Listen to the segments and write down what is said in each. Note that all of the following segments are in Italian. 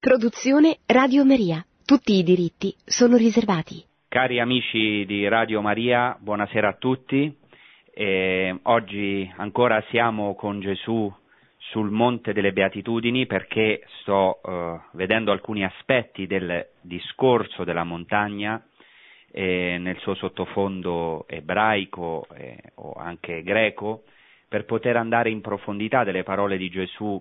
Produzione Radio Maria. Tutti i diritti sono riservati. Cari amici di Radio Maria, buonasera a tutti. Eh, oggi ancora siamo con Gesù sul Monte delle Beatitudini perché sto eh, vedendo alcuni aspetti del discorso della montagna eh, nel suo sottofondo ebraico eh, o anche greco per poter andare in profondità delle parole di Gesù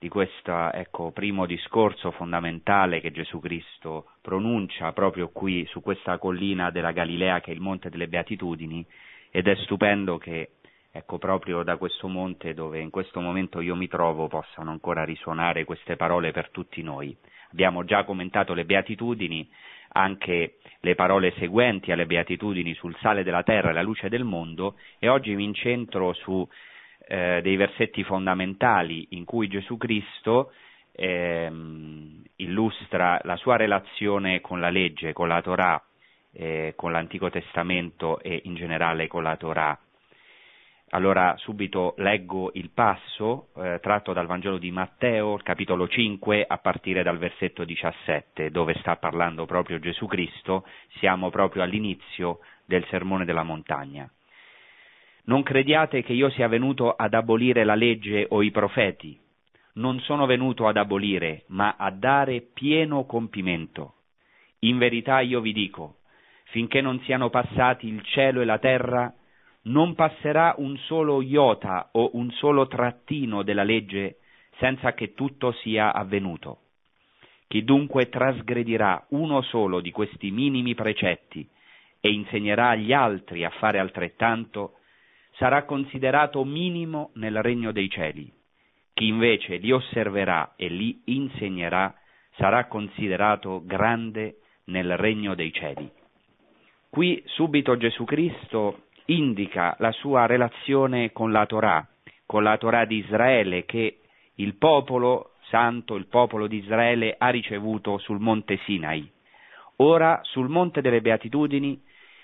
di questo ecco, primo discorso fondamentale che Gesù Cristo pronuncia proprio qui su questa collina della Galilea che è il Monte delle Beatitudini ed è stupendo che ecco, proprio da questo monte dove in questo momento io mi trovo possano ancora risuonare queste parole per tutti noi. Abbiamo già commentato le Beatitudini, anche le parole seguenti alle Beatitudini sul sale della terra e la luce del mondo e oggi mi incentro su eh, dei versetti fondamentali in cui Gesù Cristo ehm, illustra la sua relazione con la legge, con la Torah, eh, con l'Antico Testamento e in generale con la Torah. Allora subito leggo il passo eh, tratto dal Vangelo di Matteo, capitolo 5, a partire dal versetto 17, dove sta parlando proprio Gesù Cristo, siamo proprio all'inizio del sermone della montagna. Non crediate che io sia venuto ad abolire la legge o i profeti. Non sono venuto ad abolire, ma a dare pieno compimento. In verità io vi dico, finché non siano passati il cielo e la terra, non passerà un solo iota o un solo trattino della legge senza che tutto sia avvenuto. Chi dunque trasgredirà uno solo di questi minimi precetti e insegnerà agli altri a fare altrettanto, sarà considerato minimo nel regno dei cieli. Chi invece li osserverà e li insegnerà sarà considerato grande nel regno dei cieli. Qui subito Gesù Cristo indica la sua relazione con la Torah, con la Torah di Israele che il popolo santo, il popolo di Israele ha ricevuto sul monte Sinai. Ora sul monte delle beatitudini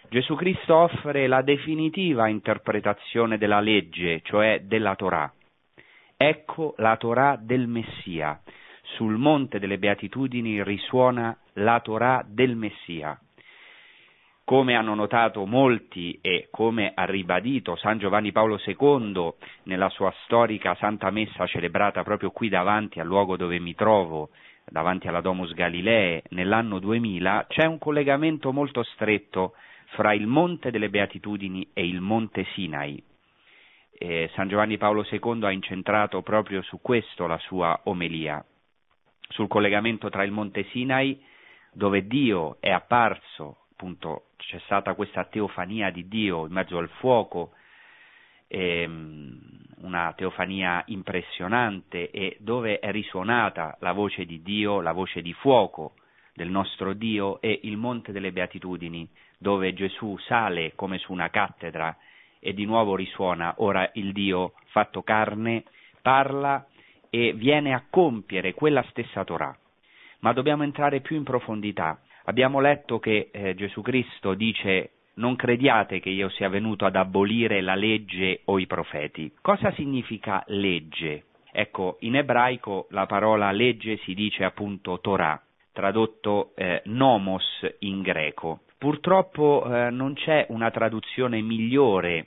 Gesù Cristo offre la definitiva interpretazione della legge, cioè della Torah. Ecco la Torah del Messia. Sul monte delle beatitudini risuona la Torah del Messia. Come hanno notato molti e come ha ribadito San Giovanni Paolo II nella sua storica Santa Messa celebrata proprio qui davanti al luogo dove mi trovo, davanti alla Domus Galilee, nell'anno 2000, c'è un collegamento molto stretto fra il Monte delle Beatitudini e il Monte Sinai. Eh, San Giovanni Paolo II ha incentrato proprio su questo la sua omelia, sul collegamento tra il Monte Sinai, dove Dio è apparso, appunto c'è stata questa teofania di Dio in mezzo al fuoco, ehm, una teofania impressionante e dove è risuonata la voce di Dio, la voce di fuoco del nostro Dio e il Monte delle Beatitudini, dove Gesù sale come su una cattedra e di nuovo risuona ora il Dio fatto carne, parla e viene a compiere quella stessa Torah. Ma dobbiamo entrare più in profondità. Abbiamo letto che eh, Gesù Cristo dice non crediate che io sia venuto ad abolire la legge o i profeti. Cosa significa legge? Ecco, in ebraico la parola legge si dice appunto Torah, tradotto eh, nomos in greco. Purtroppo eh, non c'è una traduzione migliore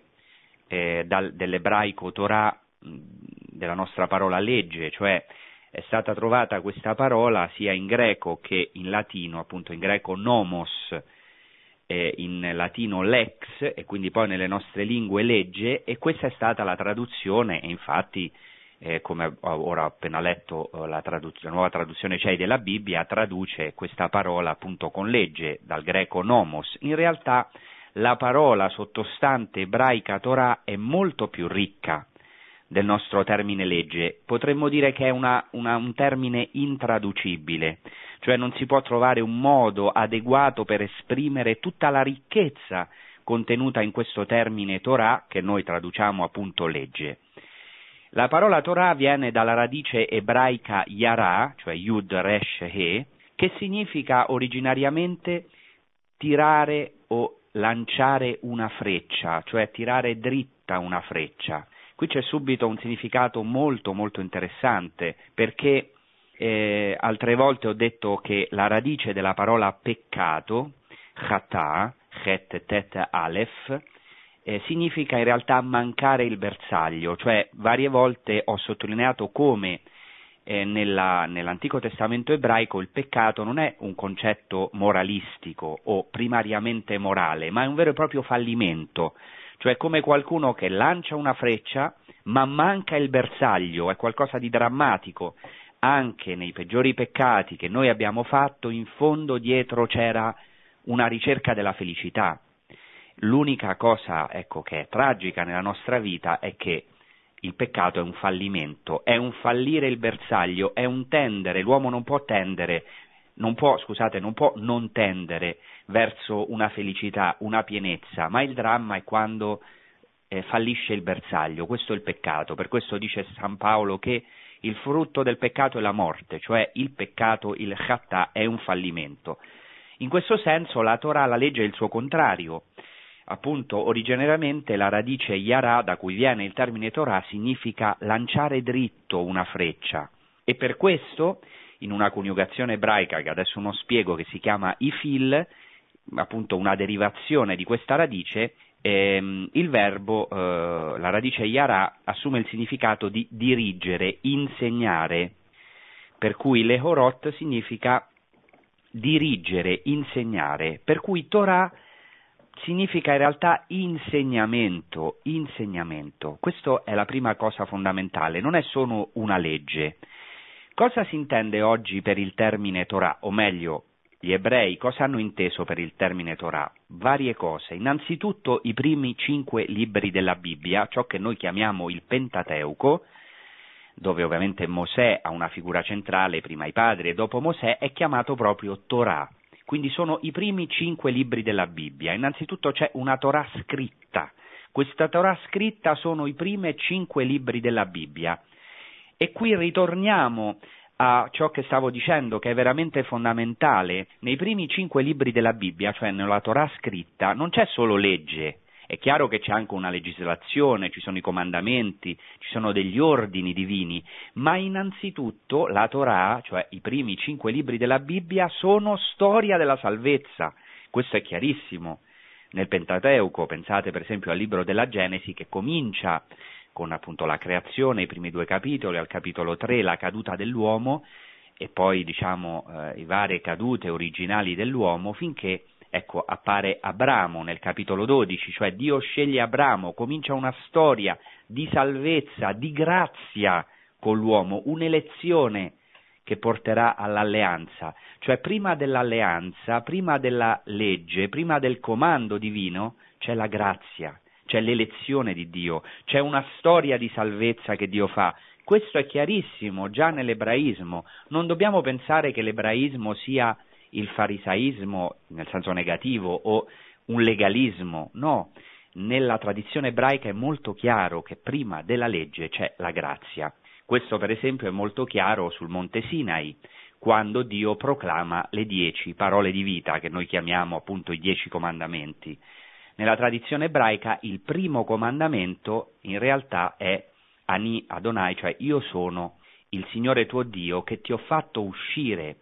eh, dal, dell'ebraico Torah della nostra parola legge, cioè è stata trovata questa parola sia in greco che in latino, appunto in greco nomos, eh, in latino lex e quindi poi nelle nostre lingue legge e questa è stata la traduzione e infatti eh, come ora ho appena letto eh, la, traduz- la, nuova traduzione CEI della Bibbia, traduce questa parola appunto con legge dal greco nomos. In realtà la parola sottostante ebraica Torah è molto più ricca del nostro termine legge. Potremmo dire che è una, una, un termine intraducibile, cioè non si può trovare un modo adeguato per esprimere tutta la ricchezza contenuta in questo termine Torah, che noi traduciamo appunto legge. La parola Torah viene dalla radice ebraica yara, cioè yud resh he, che significa originariamente tirare o lanciare una freccia, cioè tirare dritta una freccia. Qui c'è subito un significato molto molto interessante perché Eh, altre volte ho detto che la radice della parola peccato, chata, chet, tet, alef, eh, significa in realtà mancare il bersaglio, cioè varie volte ho sottolineato come eh, nella, nell'Antico Testamento ebraico il peccato non è un concetto moralistico o primariamente morale, ma è un vero e proprio fallimento, cioè come qualcuno che lancia una freccia ma manca il bersaglio, è qualcosa di drammatico. Anche nei peggiori peccati che noi abbiamo fatto, in fondo dietro c'era una ricerca della felicità. L'unica cosa ecco, che è tragica nella nostra vita è che il peccato è un fallimento, è un fallire il bersaglio, è un tendere, l'uomo non può tendere, non può, scusate, non può non tendere verso una felicità, una pienezza, ma il dramma è quando eh, fallisce il bersaglio, questo è il peccato, per questo dice San Paolo che il frutto del peccato è la morte, cioè il peccato, il chattà, è un fallimento. In questo senso la Torah, la legge è il suo contrario, appunto originariamente la radice yara da cui viene il termine Torah significa lanciare dritto una freccia. E per questo in una coniugazione ebraica che adesso non spiego che si chiama ifil, appunto una derivazione di questa radice, ehm, il verbo, eh, la radice yara assume il significato di dirigere, insegnare, per cui lehorot significa dirigere, insegnare, per cui Torah significa in realtà insegnamento, insegnamento. Questa è la prima cosa fondamentale, non è solo una legge. Cosa si intende oggi per il termine Torah, o meglio, gli ebrei cosa hanno inteso per il termine Torah? Varie cose. Innanzitutto i primi cinque libri della Bibbia, ciò che noi chiamiamo il Pentateuco, dove ovviamente Mosè ha una figura centrale, prima i padri e dopo Mosè, è chiamato proprio Torah quindi sono i primi cinque libri della Bibbia. Innanzitutto c'è una Torah scritta. Questa Torah scritta sono i primi cinque libri della Bibbia. E qui ritorniamo a ciò che stavo dicendo, che è veramente fondamentale. Nei primi cinque libri della Bibbia, cioè nella Torah scritta, non c'è solo legge, è chiaro che c'è anche una legislazione, ci sono i comandamenti, ci sono degli ordini divini, ma innanzitutto la Torah, cioè i primi cinque libri della Bibbia, sono storia della salvezza. Questo è chiarissimo. Nel Pentateuco, pensate per esempio al libro della Genesi che comincia con appunto la creazione, i primi due capitoli, al capitolo 3 la caduta dell'uomo e poi diciamo eh, i varie cadute originali dell'uomo finché Ecco, appare Abramo nel capitolo 12, cioè Dio sceglie Abramo, comincia una storia di salvezza, di grazia con l'uomo, un'elezione che porterà all'alleanza. Cioè prima dell'alleanza, prima della legge, prima del comando divino, c'è la grazia, c'è l'elezione di Dio, c'è una storia di salvezza che Dio fa. Questo è chiarissimo già nell'ebraismo. Non dobbiamo pensare che l'ebraismo sia il farisaismo nel senso negativo o un legalismo, no, nella tradizione ebraica è molto chiaro che prima della legge c'è la grazia. Questo per esempio è molto chiaro sul Monte Sinai, quando Dio proclama le dieci parole di vita, che noi chiamiamo appunto i dieci comandamenti. Nella tradizione ebraica il primo comandamento in realtà è Ani Adonai, cioè io sono il Signore tuo Dio che ti ho fatto uscire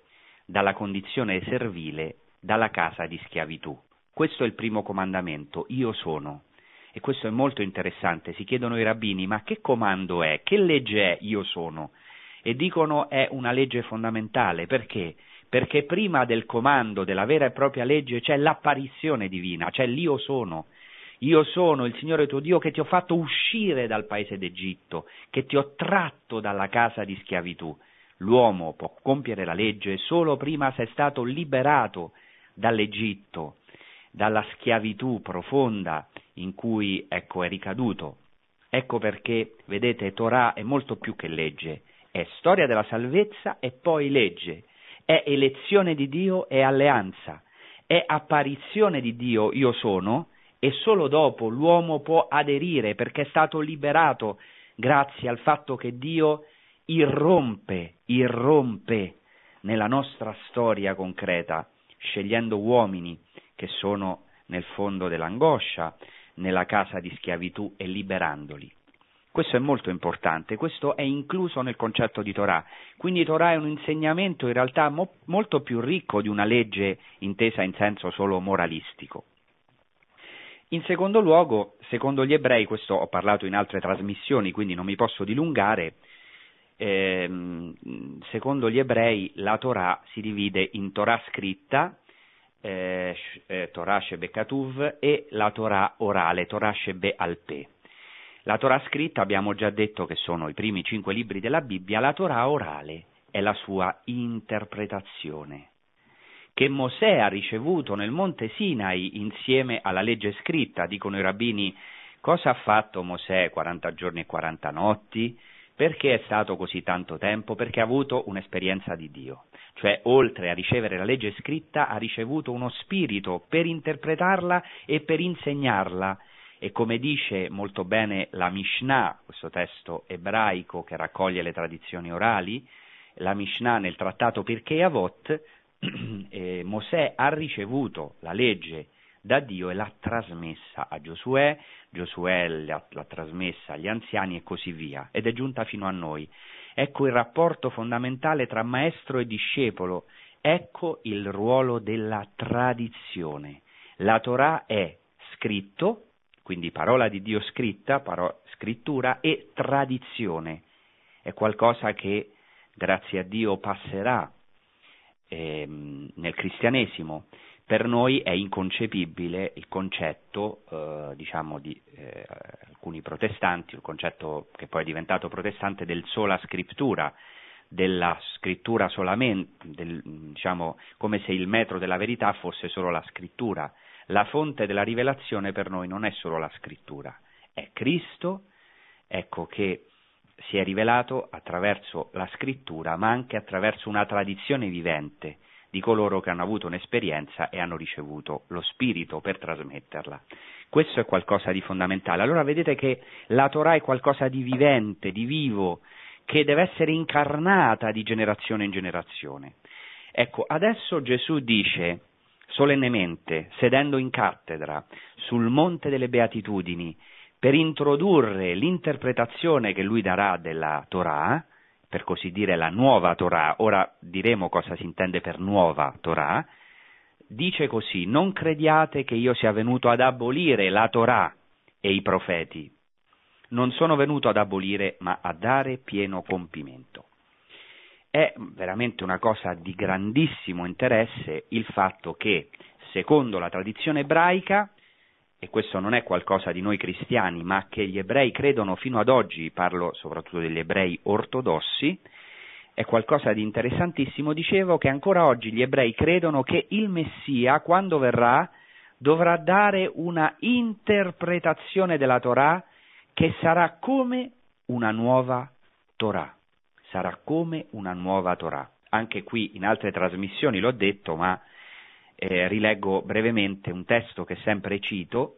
dalla condizione servile, dalla casa di schiavitù. Questo è il primo comandamento, io sono. E questo è molto interessante, si chiedono i rabbini, ma che comando è? Che legge è io sono? E dicono è una legge fondamentale, perché? Perché prima del comando della vera e propria legge c'è l'apparizione divina, c'è l'io sono. Io sono il Signore tuo Dio che ti ho fatto uscire dal paese d'Egitto, che ti ho tratto dalla casa di schiavitù. L'uomo può compiere la legge solo prima se è stato liberato dall'Egitto, dalla schiavitù profonda in cui ecco, è ricaduto. Ecco perché, vedete, Torah è molto più che legge, è storia della salvezza e poi legge, è elezione di Dio e alleanza, è apparizione di Dio io sono e solo dopo l'uomo può aderire perché è stato liberato grazie al fatto che Dio irrompe, irrompe nella nostra storia concreta, scegliendo uomini che sono nel fondo dell'angoscia, nella casa di schiavitù e liberandoli. Questo è molto importante, questo è incluso nel concetto di Torah. Quindi Torah è un insegnamento in realtà mo- molto più ricco di una legge intesa in senso solo moralistico. In secondo luogo, secondo gli ebrei, questo ho parlato in altre trasmissioni, quindi non mi posso dilungare, ehm, secondo gli ebrei la Torah si divide in Torah scritta, eh, eh, Torah Shebe Katuv, e la Torah orale, Torah Shebe Alpe. La Torah scritta abbiamo già detto che sono i primi cinque libri della Bibbia, la Torah orale è la sua interpretazione, che Mosè ha ricevuto nel monte Sinai insieme alla legge scritta, dicono i rabbini, cosa ha fatto Mosè 40 giorni e 40 notti? Perché è stato così tanto tempo? Perché ha avuto un'esperienza di Dio, cioè oltre a ricevere la legge scritta ha ricevuto uno spirito per interpretarla e per insegnarla e come dice molto bene la Mishnah, questo testo ebraico che raccoglie le tradizioni orali, la Mishnah nel trattato Pirkei Avot, eh, Mosè ha ricevuto la legge da Dio e l'ha trasmessa a Giosuè, Giosuè l'ha, l'ha trasmessa agli anziani e così via, ed è giunta fino a noi. Ecco il rapporto fondamentale tra maestro e discepolo, ecco il ruolo della tradizione. La Torah è scritto, quindi parola di Dio scritta, paro- scrittura e tradizione. È qualcosa che, grazie a Dio, passerà ehm, nel cristianesimo. Per noi è inconcepibile il concetto, eh, diciamo, di eh, alcuni protestanti, il concetto che poi è diventato protestante del sola scrittura, della scrittura solamente, del, diciamo, come se il metro della verità fosse solo la scrittura. La fonte della rivelazione per noi non è solo la scrittura, è Cristo, ecco che si è rivelato attraverso la scrittura, ma anche attraverso una tradizione vivente di coloro che hanno avuto un'esperienza e hanno ricevuto lo Spirito per trasmetterla. Questo è qualcosa di fondamentale. Allora vedete che la Torah è qualcosa di vivente, di vivo, che deve essere incarnata di generazione in generazione. Ecco, adesso Gesù dice solennemente, sedendo in cattedra sul Monte delle Beatitudini, per introdurre l'interpretazione che lui darà della Torah, per così dire la nuova Torah, ora diremo cosa si intende per nuova Torah, dice così, non crediate che io sia venuto ad abolire la Torah e i profeti, non sono venuto ad abolire ma a dare pieno compimento. È veramente una cosa di grandissimo interesse il fatto che, secondo la tradizione ebraica, e questo non è qualcosa di noi cristiani, ma che gli ebrei credono fino ad oggi, parlo soprattutto degli ebrei ortodossi, è qualcosa di interessantissimo, dicevo che ancora oggi gli ebrei credono che il Messia, quando verrà, dovrà dare una interpretazione della Torah che sarà come una nuova Torah sarà come una nuova Torah. Anche qui in altre trasmissioni l'ho detto, ma eh, rileggo brevemente un testo che sempre cito,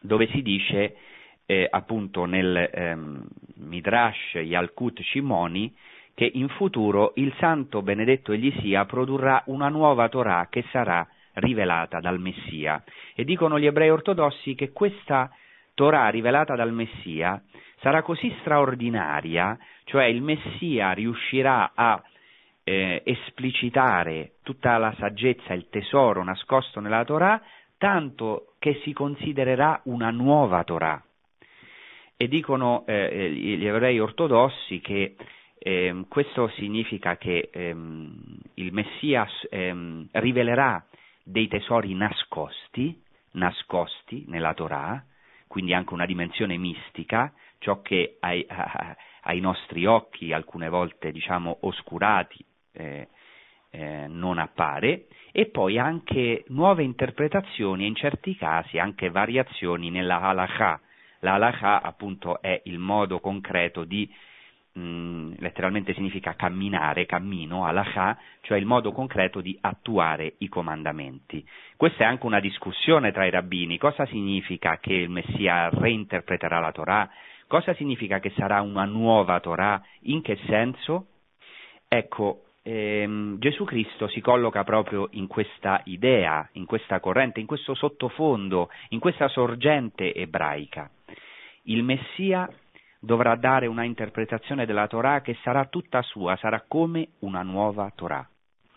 dove si dice eh, appunto nel ehm, Midrash Yalkut Shimoni che in futuro il santo benedetto egli sia produrrà una nuova Torah che sarà rivelata dal Messia. E dicono gli ebrei ortodossi che questa Torah rivelata dal Messia sarà così straordinaria, cioè il Messia riuscirà a eh, esplicitare tutta la saggezza, il tesoro nascosto nella Torah, tanto che si considererà una nuova Torah. E dicono eh, gli ebrei ortodossi che eh, questo significa che ehm, il Messia ehm, rivelerà dei tesori nascosti, nascosti nella Torah, quindi anche una dimensione mistica, ciò che ai, ai nostri occhi alcune volte diciamo oscurati eh, eh, non appare e poi anche nuove interpretazioni e in certi casi anche variazioni nella halakha. La halakha appunto è il modo concreto di mh, letteralmente significa camminare, cammino, halakha, cioè il modo concreto di attuare i comandamenti. Questa è anche una discussione tra i rabbini, cosa significa che il Messia reinterpreterà la Torah? Cosa significa che sarà una nuova Torah? In che senso? Ecco, ehm, Gesù Cristo si colloca proprio in questa idea, in questa corrente, in questo sottofondo, in questa sorgente ebraica. Il Messia dovrà dare una interpretazione della Torah che sarà tutta sua, sarà come una nuova Torah.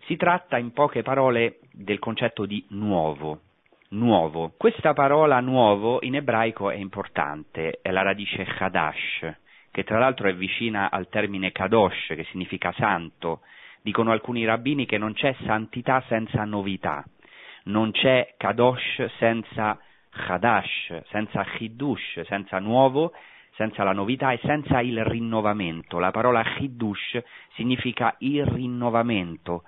Si tratta in poche parole del concetto di nuovo. Nuovo. Questa parola nuovo in ebraico è importante, è la radice Hadash, che tra l'altro è vicina al termine Kadosh, che significa santo. Dicono alcuni rabbini che non c'è santità senza novità, non c'è Kadosh senza Hadash, senza Hidush, senza nuovo, senza la novità e senza il rinnovamento. La parola Hidush significa il rinnovamento,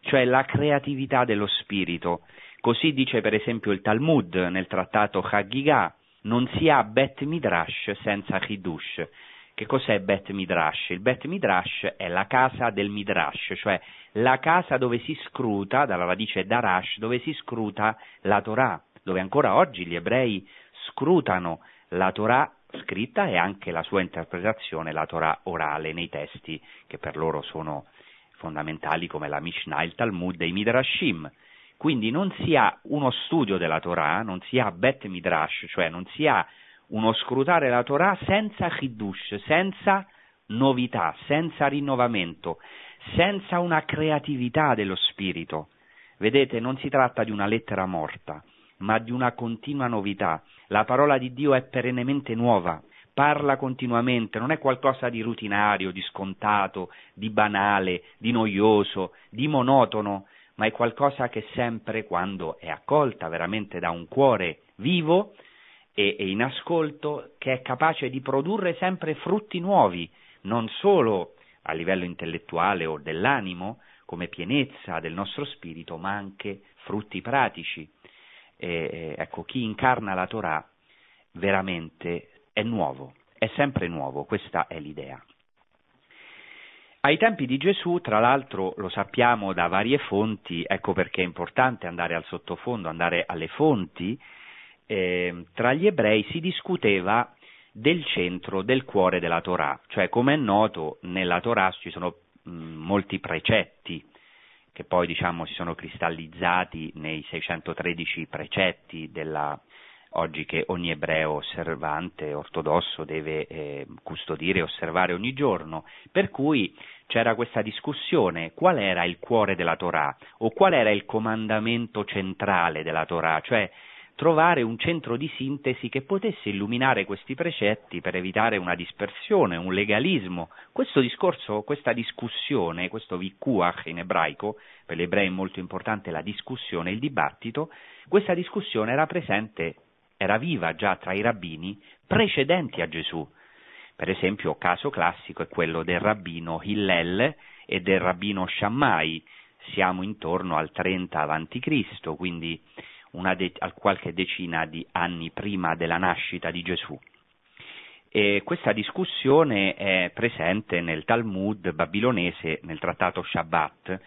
cioè la creatività dello spirito. Così dice per esempio il Talmud nel trattato Hagigah, non si ha Bet Midrash senza Hidush. Che cos'è Bet Midrash? Il Bet Midrash è la casa del Midrash, cioè la casa dove si scruta, dalla radice Darash, dove si scruta la Torah, dove ancora oggi gli ebrei scrutano la Torah scritta e anche la sua interpretazione, la Torah orale, nei testi che per loro sono fondamentali come la Mishnah, il Talmud e i Midrashim. Quindi non si ha uno studio della Torah, non si ha Bet Midrash, cioè non si ha uno scrutare la Torah senza Hiddush, senza novità, senza rinnovamento, senza una creatività dello spirito. Vedete, non si tratta di una lettera morta, ma di una continua novità. La parola di Dio è perennemente nuova, parla continuamente, non è qualcosa di rutinario, di scontato, di banale, di noioso, di monotono, ma è qualcosa che sempre, quando è accolta veramente da un cuore vivo e, e in ascolto, che è capace di produrre sempre frutti nuovi, non solo a livello intellettuale o dell'animo, come pienezza del nostro spirito, ma anche frutti pratici. E, ecco, chi incarna la Torah veramente è nuovo, è sempre nuovo, questa è l'idea. Ai tempi di Gesù, tra l'altro, lo sappiamo da varie fonti, ecco perché è importante andare al sottofondo, andare alle fonti, eh, tra gli ebrei si discuteva del centro, del cuore della Torah, cioè come è noto nella Torah ci sono mh, molti precetti che poi diciamo si sono cristallizzati nei 613 precetti della, oggi che ogni ebreo osservante ortodosso deve eh, custodire e osservare ogni giorno, per cui c'era questa discussione qual era il cuore della Torah o qual era il comandamento centrale della Torah, cioè trovare un centro di sintesi che potesse illuminare questi precetti per evitare una dispersione, un legalismo. Questo discorso, questa discussione, questo vikuach in ebraico, per gli ebrei è molto importante la discussione, il dibattito, questa discussione era presente, era viva già tra i rabbini precedenti a Gesù. Per esempio, caso classico è quello del rabbino Hillel e del rabbino Shammai, siamo intorno al 30 a.C., quindi de- qualche decina di anni prima della nascita di Gesù. E questa discussione è presente nel Talmud babilonese, nel trattato Shabbat.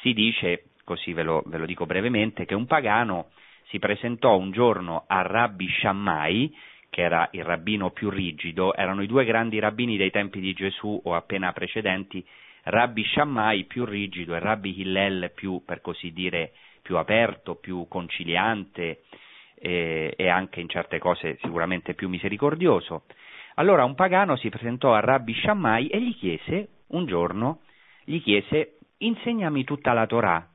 Si dice, così ve lo, ve lo dico brevemente, che un pagano si presentò un giorno a Rabbi Shammai, che era il rabbino più rigido, erano i due grandi rabbini dei tempi di Gesù o appena precedenti, Rabbi Shammai più rigido e Rabbi Hillel più, per così dire, più aperto, più conciliante e, e anche in certe cose sicuramente più misericordioso. Allora un pagano si presentò a Rabbi Shammai e gli chiese, un giorno, gli chiese, insegnami tutta la Torah,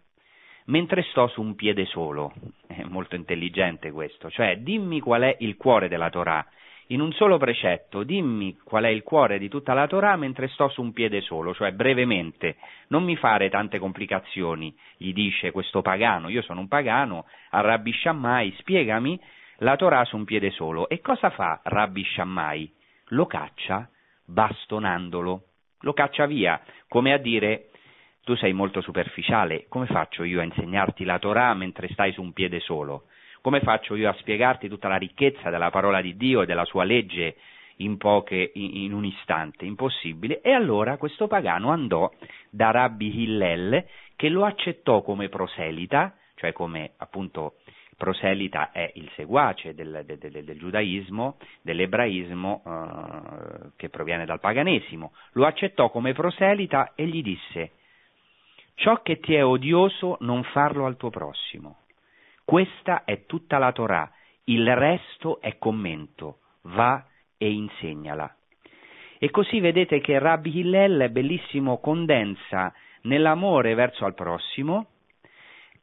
mentre sto su un piede solo. È molto intelligente questo, cioè dimmi qual è il cuore della Torah in un solo precetto, dimmi qual è il cuore di tutta la Torah mentre sto su un piede solo, cioè brevemente, non mi fare tante complicazioni, gli dice questo pagano, io sono un pagano, a Rabbi Shammai, spiegami la Torah su un piede solo. E cosa fa Rabbi Shammai? Lo caccia bastonandolo, lo caccia via, come a dire tu sei molto superficiale, come faccio io a insegnarti la Torah mentre stai su un piede solo? Come faccio io a spiegarti tutta la ricchezza della parola di Dio e della sua legge in, poche, in, un istante? Impossibile. E allora questo pagano andò da Rabbi Hillel che lo accettò come proselita, cioè come appunto proselita è il seguace del, del, del, del giudaismo, dell'ebraismo eh, che proviene dal paganesimo, lo accettò come proselita e gli disse ciò che ti è odioso non farlo al tuo prossimo. Questa è tutta la Torah, il resto è commento, va e insegnala. E così vedete che Rabbi Hillel bellissimo condensa nell'amore verso al prossimo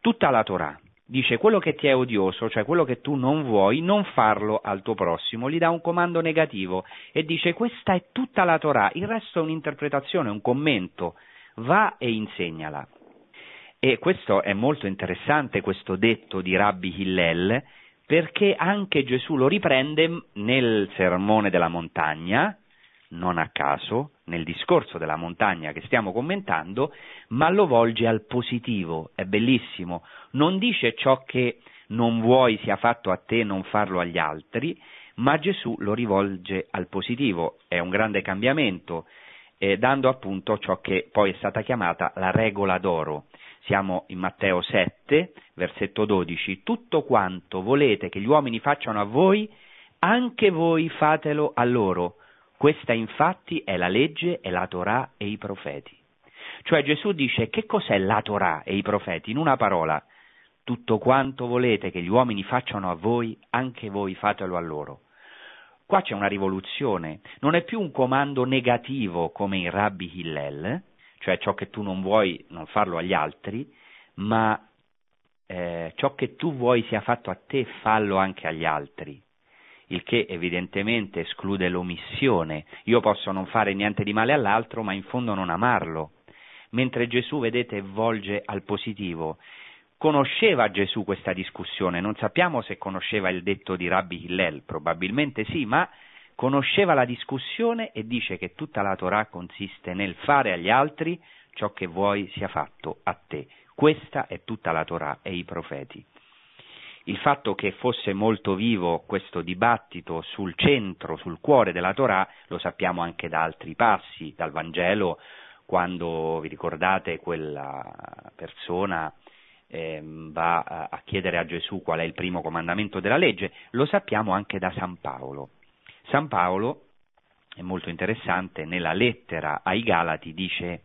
tutta la Torah. Dice quello che ti è odioso, cioè quello che tu non vuoi, non farlo al tuo prossimo, gli dà un comando negativo e dice questa è tutta la Torah, il resto è un'interpretazione, un commento, va e insegnala. E questo è molto interessante, questo detto di Rabbi Hillel, perché anche Gesù lo riprende nel sermone della montagna, non a caso, nel discorso della montagna che stiamo commentando, ma lo volge al positivo, è bellissimo, non dice ciò che non vuoi sia fatto a te, non farlo agli altri, ma Gesù lo rivolge al positivo, è un grande cambiamento, eh, dando appunto ciò che poi è stata chiamata la regola d'oro. Siamo in Matteo 7, versetto 12. Tutto quanto volete che gli uomini facciano a voi, anche voi fatelo a loro. Questa infatti è la legge, è la Torah e i profeti. Cioè Gesù dice che cos'è la Torah e i profeti? In una parola, tutto quanto volete che gli uomini facciano a voi, anche voi fatelo a loro. Qua c'è una rivoluzione, non è più un comando negativo come in Rabbi Hillel, cioè ciò che tu non vuoi non farlo agli altri, ma eh, ciò che tu vuoi sia fatto a te fallo anche agli altri, il che evidentemente esclude l'omissione. Io posso non fare niente di male all'altro, ma in fondo non amarlo. Mentre Gesù, vedete, volge al positivo. Conosceva Gesù questa discussione, non sappiamo se conosceva il detto di Rabbi Hillel, probabilmente sì, ma conosceva la discussione e dice che tutta la Torah consiste nel fare agli altri ciò che vuoi sia fatto a te. Questa è tutta la Torah e i profeti. Il fatto che fosse molto vivo questo dibattito sul centro, sul cuore della Torah, lo sappiamo anche da altri passi, dal Vangelo, quando vi ricordate quella persona eh, va a, chiedere a Gesù qual è il primo comandamento della legge, lo sappiamo anche da San Paolo. San Paolo, è molto interessante, nella lettera ai Galati dice,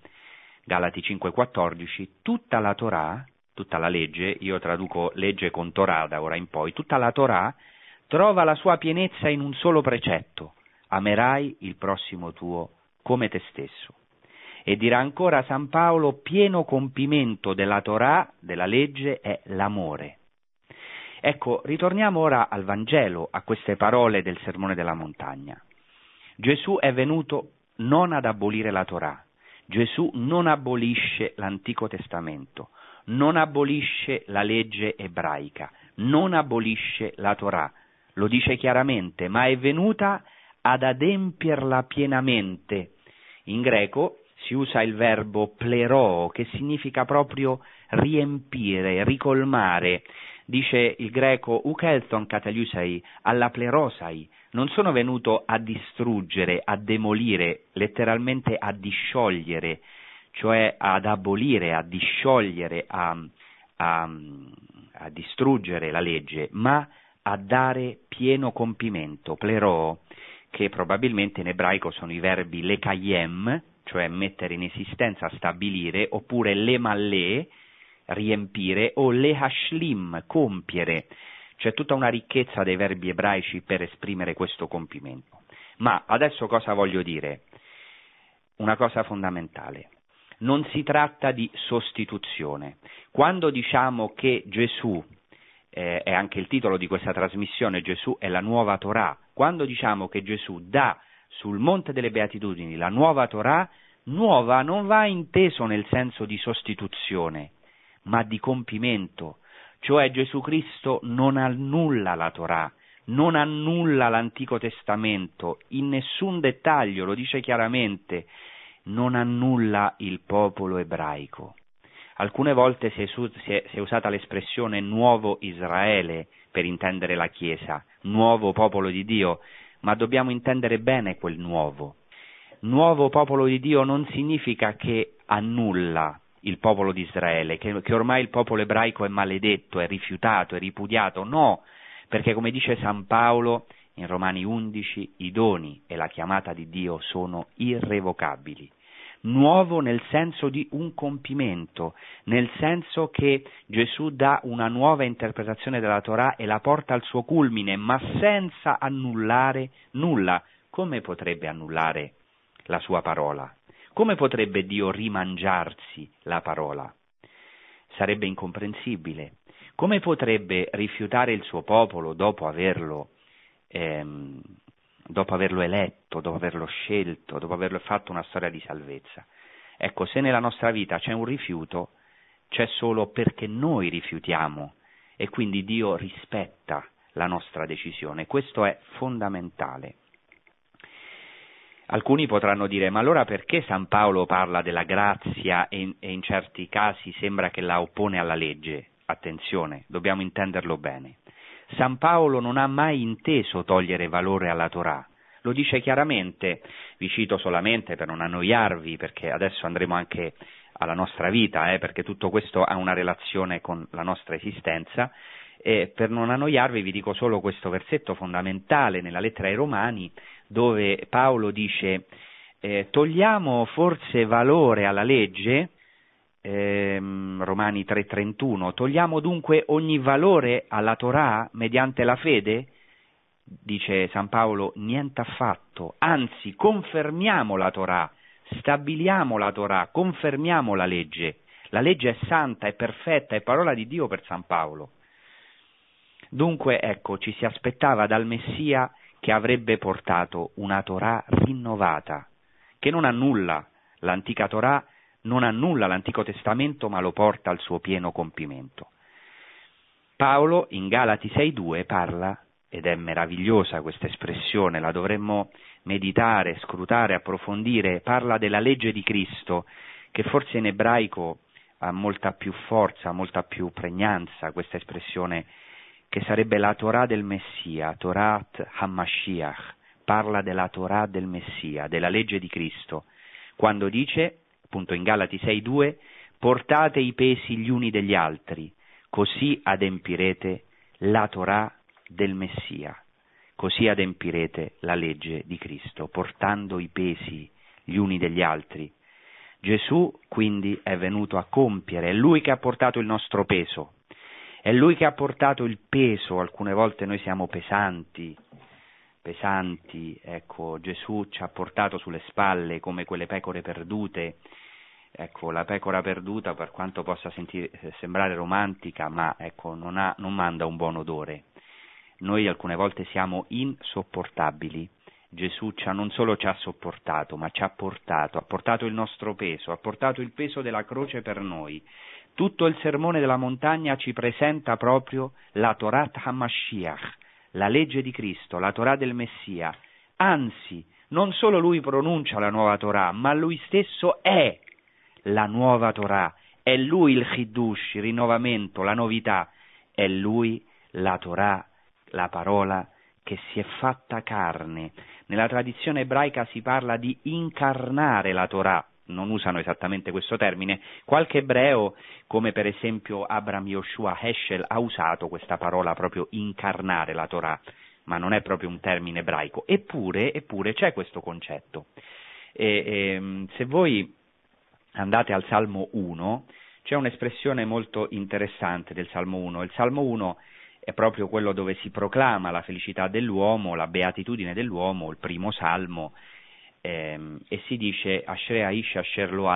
Galati 5,14, tutta la Torah, tutta la legge, io traduco legge con Torah da ora in poi, tutta la Torah trova la sua pienezza in un solo precetto, amerai il prossimo tuo come te stesso. E dirà ancora San Paolo, pieno compimento della Torah, della legge, è l'amore. Ecco, ritorniamo ora al Vangelo, a queste parole del Sermone della Montagna. Gesù è venuto non ad abolire la Torah, Gesù non abolisce l'Antico Testamento, non abolisce la legge ebraica, non abolisce la Torah, lo dice chiaramente, ma è venuta ad adempierla pienamente. In greco si usa il verbo pleroo, che significa proprio riempire, ricolmare, dice il greco ukelton kataliusai, alla plerosai, non sono venuto a distruggere, a demolire, letteralmente a disciogliere, cioè ad abolire, a disciogliere, a, a, a distruggere la legge, ma a dare pieno compimento, plero, che probabilmente in ebraico sono i verbi lekayem, cioè mettere in esistenza, stabilire, oppure le riempire, o le hashlim, compiere. C'è tutta una ricchezza dei verbi ebraici per esprimere questo compimento. Ma adesso cosa voglio dire? Una cosa fondamentale. Non si tratta di sostituzione. Quando diciamo che Gesù, eh, è anche il titolo di questa trasmissione, Gesù è la nuova Torah, quando diciamo che Gesù dà sul Monte delle Beatitudini la nuova Torah, nuova non va inteso nel senso di sostituzione, ma di compimento, cioè Gesù Cristo non annulla la Torah, non annulla l'Antico Testamento in nessun dettaglio, lo dice chiaramente, non annulla il popolo ebraico. Alcune volte si è, si è, usata l'espressione nuovo Israele per intendere la Chiesa, nuovo popolo di Dio, ma dobbiamo intendere bene quel nuovo. Nuovo popolo di Dio non significa che annulla il popolo di Israele, che, che ormai il popolo ebraico è maledetto, è rifiutato, è ripudiato, no, perché come dice San Paolo in Romani 11, i doni e la chiamata di Dio sono irrevocabili. Nuovo nel senso di un compimento, nel senso che Gesù dà una nuova interpretazione della Torah e la porta al suo culmine, ma senza annullare nulla. Come potrebbe annullare la sua parola? Come potrebbe Dio rimangiarsi la parola? Sarebbe incomprensibile. Come potrebbe rifiutare il suo popolo dopo averlo, ehm, dopo averlo eletto, dopo averlo scelto, dopo averlo fatto una storia di salvezza? Ecco, se nella nostra vita c'è un rifiuto, c'è solo perché noi rifiutiamo e quindi Dio rispetta la nostra decisione. Questo è fondamentale. Alcuni potranno dire, ma allora perché San Paolo parla della grazia e in, e in certi casi sembra che la oppone alla legge? Attenzione, dobbiamo intenderlo bene. San Paolo non ha mai inteso togliere valore alla Torah, lo dice chiaramente, vi cito solamente per non annoiarvi, perché adesso andremo anche alla nostra vita, eh, perché tutto questo ha una relazione con la nostra esistenza, e per non annoiarvi vi dico solo questo versetto fondamentale nella lettera ai Romani, dove Paolo dice eh, togliamo forse valore alla legge, ehm, Romani 3:31, togliamo dunque ogni valore alla Torah mediante la fede? Dice San Paolo, niente affatto, anzi confermiamo la Torah, stabiliamo la Torah, confermiamo la legge. La legge è santa, è perfetta, è parola di Dio per San Paolo. Dunque, ecco, ci si aspettava dal Messia che avrebbe portato una Torah rinnovata, che non annulla l'antica Torah, non annulla l'Antico Testamento, ma lo porta al suo pieno compimento. Paolo in Galati 6.2 parla, ed è meravigliosa questa espressione, la dovremmo meditare, scrutare, approfondire, parla della legge di Cristo, che forse in ebraico ha molta più forza, molta più pregnanza questa espressione che sarebbe la Torah del Messia, Torat Hamashiach, parla della Torah del Messia, della legge di Cristo, quando dice, appunto in Galati 6.2, portate i pesi gli uni degli altri, così adempirete la Torah del Messia, così adempirete la legge di Cristo, portando i pesi gli uni degli altri. Gesù quindi è venuto a compiere, è Lui che ha portato il nostro peso, è Lui che ha portato il peso, alcune volte noi siamo pesanti, pesanti, ecco, Gesù ci ha portato sulle spalle come quelle pecore perdute, ecco, la pecora perduta per quanto possa sentire, sembrare romantica, ma ecco, non, ha, non manda un buon odore. Noi alcune volte siamo insopportabili. Gesù non solo ci ha sopportato, ma ci ha portato, ha portato il nostro peso, ha portato il peso della croce per noi, tutto il sermone della montagna ci presenta proprio la Torat HaMashiach, la legge di Cristo, la Torah del Messia. Anzi, non solo lui pronuncia la nuova Torah, ma lui stesso è la nuova Torah. È lui il Chidush, il rinnovamento, la novità. È lui la Torah, la parola che si è fatta carne. Nella tradizione ebraica si parla di incarnare la Torah non usano esattamente questo termine, qualche ebreo, come per esempio Abram Yoshua Heschel, ha usato questa parola proprio incarnare la Torah, ma non è proprio un termine ebraico. Eppure, eppure c'è questo concetto. E, e, ehm, se voi andate al Salmo 1, c'è un'espressione molto interessante del Salmo 1. Il Salmo 1 è proprio quello dove si proclama la felicità dell'uomo, la beatitudine dell'uomo, il primo salmo, ehm, e si dice Ashrei Aish Asher Lo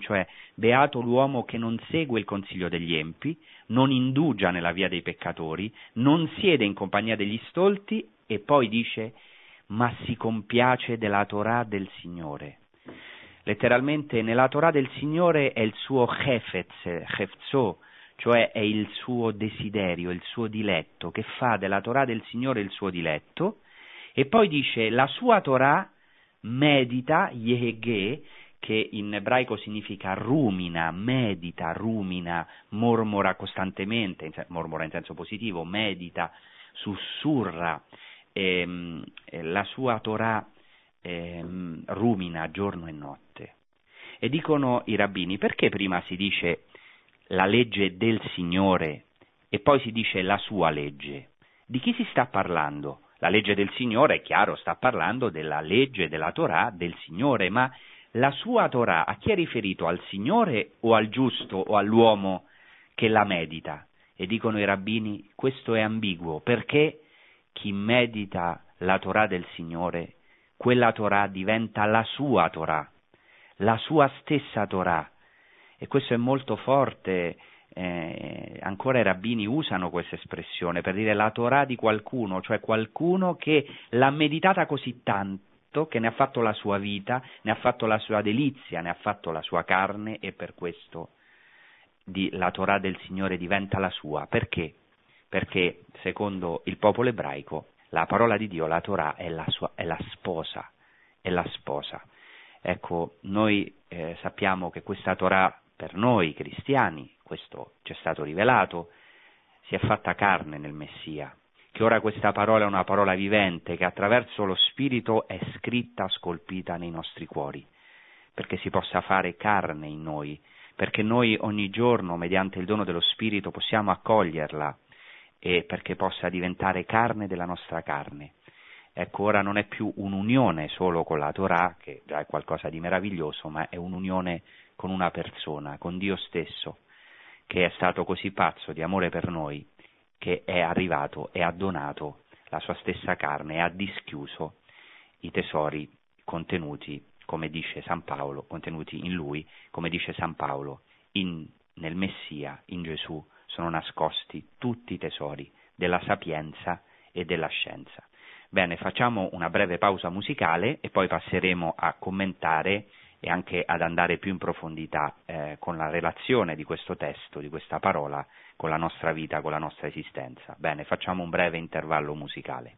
cioè beato l'uomo che non segue il consiglio degli empi, non indugia nella via dei peccatori, non siede in compagnia degli stolti e poi dice ma si compiace della Torah del Signore. Letteralmente nella Torah del Signore è il suo chefetz, chefzo, cioè è il suo desiderio, il suo diletto, che fa della Torah del Signore il suo diletto, e poi dice la sua Torah medita, Yehege, che in ebraico significa rumina, medita, rumina, mormora costantemente, mormora in senso positivo, medita, sussurra, ehm, la sua Torah ehm, rumina giorno e notte. E dicono i rabbini, perché prima si dice la legge del Signore e poi si dice la sua legge? Di chi si sta parlando? La legge del Signore, è chiaro, sta parlando della legge della Torah del Signore, ma la sua Torah a chi è riferito? Al Signore o al giusto o all'uomo che la medita? E dicono i rabbini, questo è ambiguo, perché chi medita la Torah del Signore quella Torah diventa la sua Torah, la sua stessa Torah. E questo è molto forte, eh, ancora i rabbini usano questa espressione per dire la Torah di qualcuno, cioè qualcuno che l'ha meditata così tanto che ne ha fatto la sua vita, ne ha fatto la sua delizia, ne ha fatto la sua carne e per questo di, la Torah del Signore diventa la sua. Perché? Perché secondo il popolo ebraico la parola di Dio, la Torah, è la, sua, è la sposa, è la sposa. Ecco, noi eh, sappiamo che questa Torah per noi cristiani, questo ci è stato rivelato, si è fatta carne nel Messia, che ora questa parola è una parola vivente che attraverso lo Spirito è scritta, scolpita nei nostri cuori, perché si possa fare carne in noi, perché noi ogni giorno, mediante il dono dello Spirito, possiamo accoglierla e perché possa diventare carne della nostra carne. Ecco, ora non è più un'unione solo con la Torah, che già è qualcosa di meraviglioso, ma è un'unione con una persona, con Dio stesso, che è stato così pazzo di amore per noi, che è arrivato e ha donato la sua stessa carne e ha dischiuso i tesori contenuti, come dice San Paolo, contenuti in lui, come dice San Paolo, in, nel Messia, in Gesù, sono nascosti tutti i tesori della sapienza e della scienza. Bene, facciamo una breve pausa musicale e poi passeremo a commentare e anche ad andare più in profondità eh, con la relazione di questo testo, di questa parola, con la nostra vita, con la nostra esistenza. Bene, facciamo un breve intervallo musicale.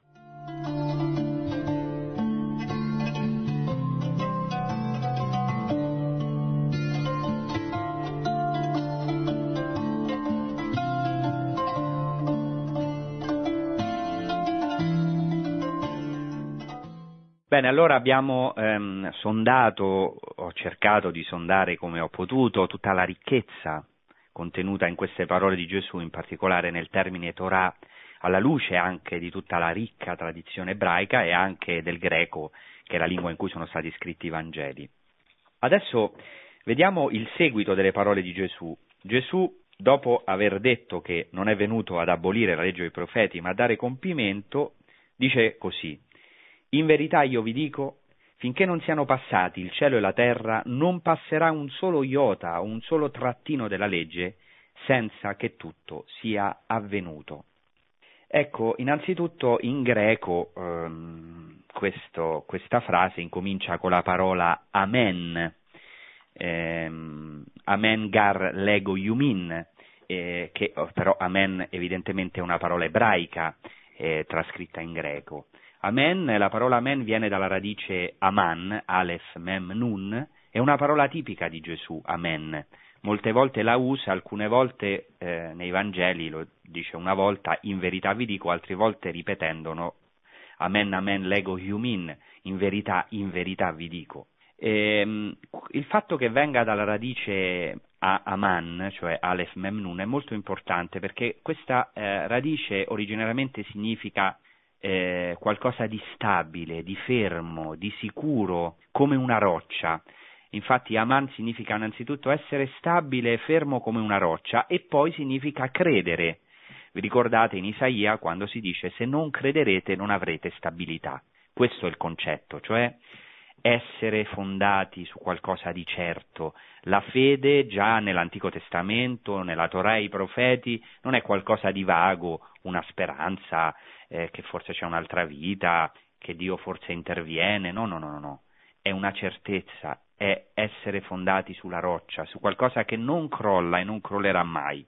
Bene, allora abbiamo ehm, sondato, cercato di sondare come ho potuto tutta la ricchezza contenuta in queste parole di Gesù, in particolare nel termine Torah, alla luce anche di tutta la ricca tradizione ebraica e anche del greco, che è la lingua in cui sono stati scritti i Vangeli. Adesso vediamo il seguito delle parole di Gesù. Gesù, dopo aver detto che non è venuto ad abolire la legge dei profeti, ma a dare compimento, dice così, in verità io vi dico, finché non siano passati il cielo e la terra, non passerà un solo iota, un solo trattino della legge, senza che tutto sia avvenuto. Ecco, innanzitutto in greco ehm, questo, questa frase incomincia con la parola amen, ehm, amen gar lego yumin, eh, che però amen evidentemente è una parola ebraica eh, trascritta in greco. Amen, la parola amen viene dalla radice aman, alef, mem, nun, è una parola tipica di Gesù, amen. Molte volte la usa, alcune volte eh, nei Vangeli lo dice una volta, in verità vi dico, altre volte ripetendono amen, amen, lego humin, in verità, in verità vi dico. E, ehm, il fatto che venga dalla radice a aman, cioè alef mem nun, è molto importante perché questa eh, radice originariamente significa eh, qualcosa di stabile, di fermo, di sicuro, come una roccia. Infatti Aman significa innanzitutto essere stabile e fermo come una roccia e poi significa credere. Vi ricordate in Isaia quando si dice se non crederete non avrete stabilità. Questo è il concetto, cioè essere fondati su qualcosa di certo. La fede già nell'Antico Testamento, nella Torah e i profeti, non è qualcosa di vago, una speranza eh, che forse c'è un'altra vita, che Dio forse interviene, no, no, no, no, è una certezza, è essere fondati sulla roccia, su qualcosa che non crolla e non crollerà mai.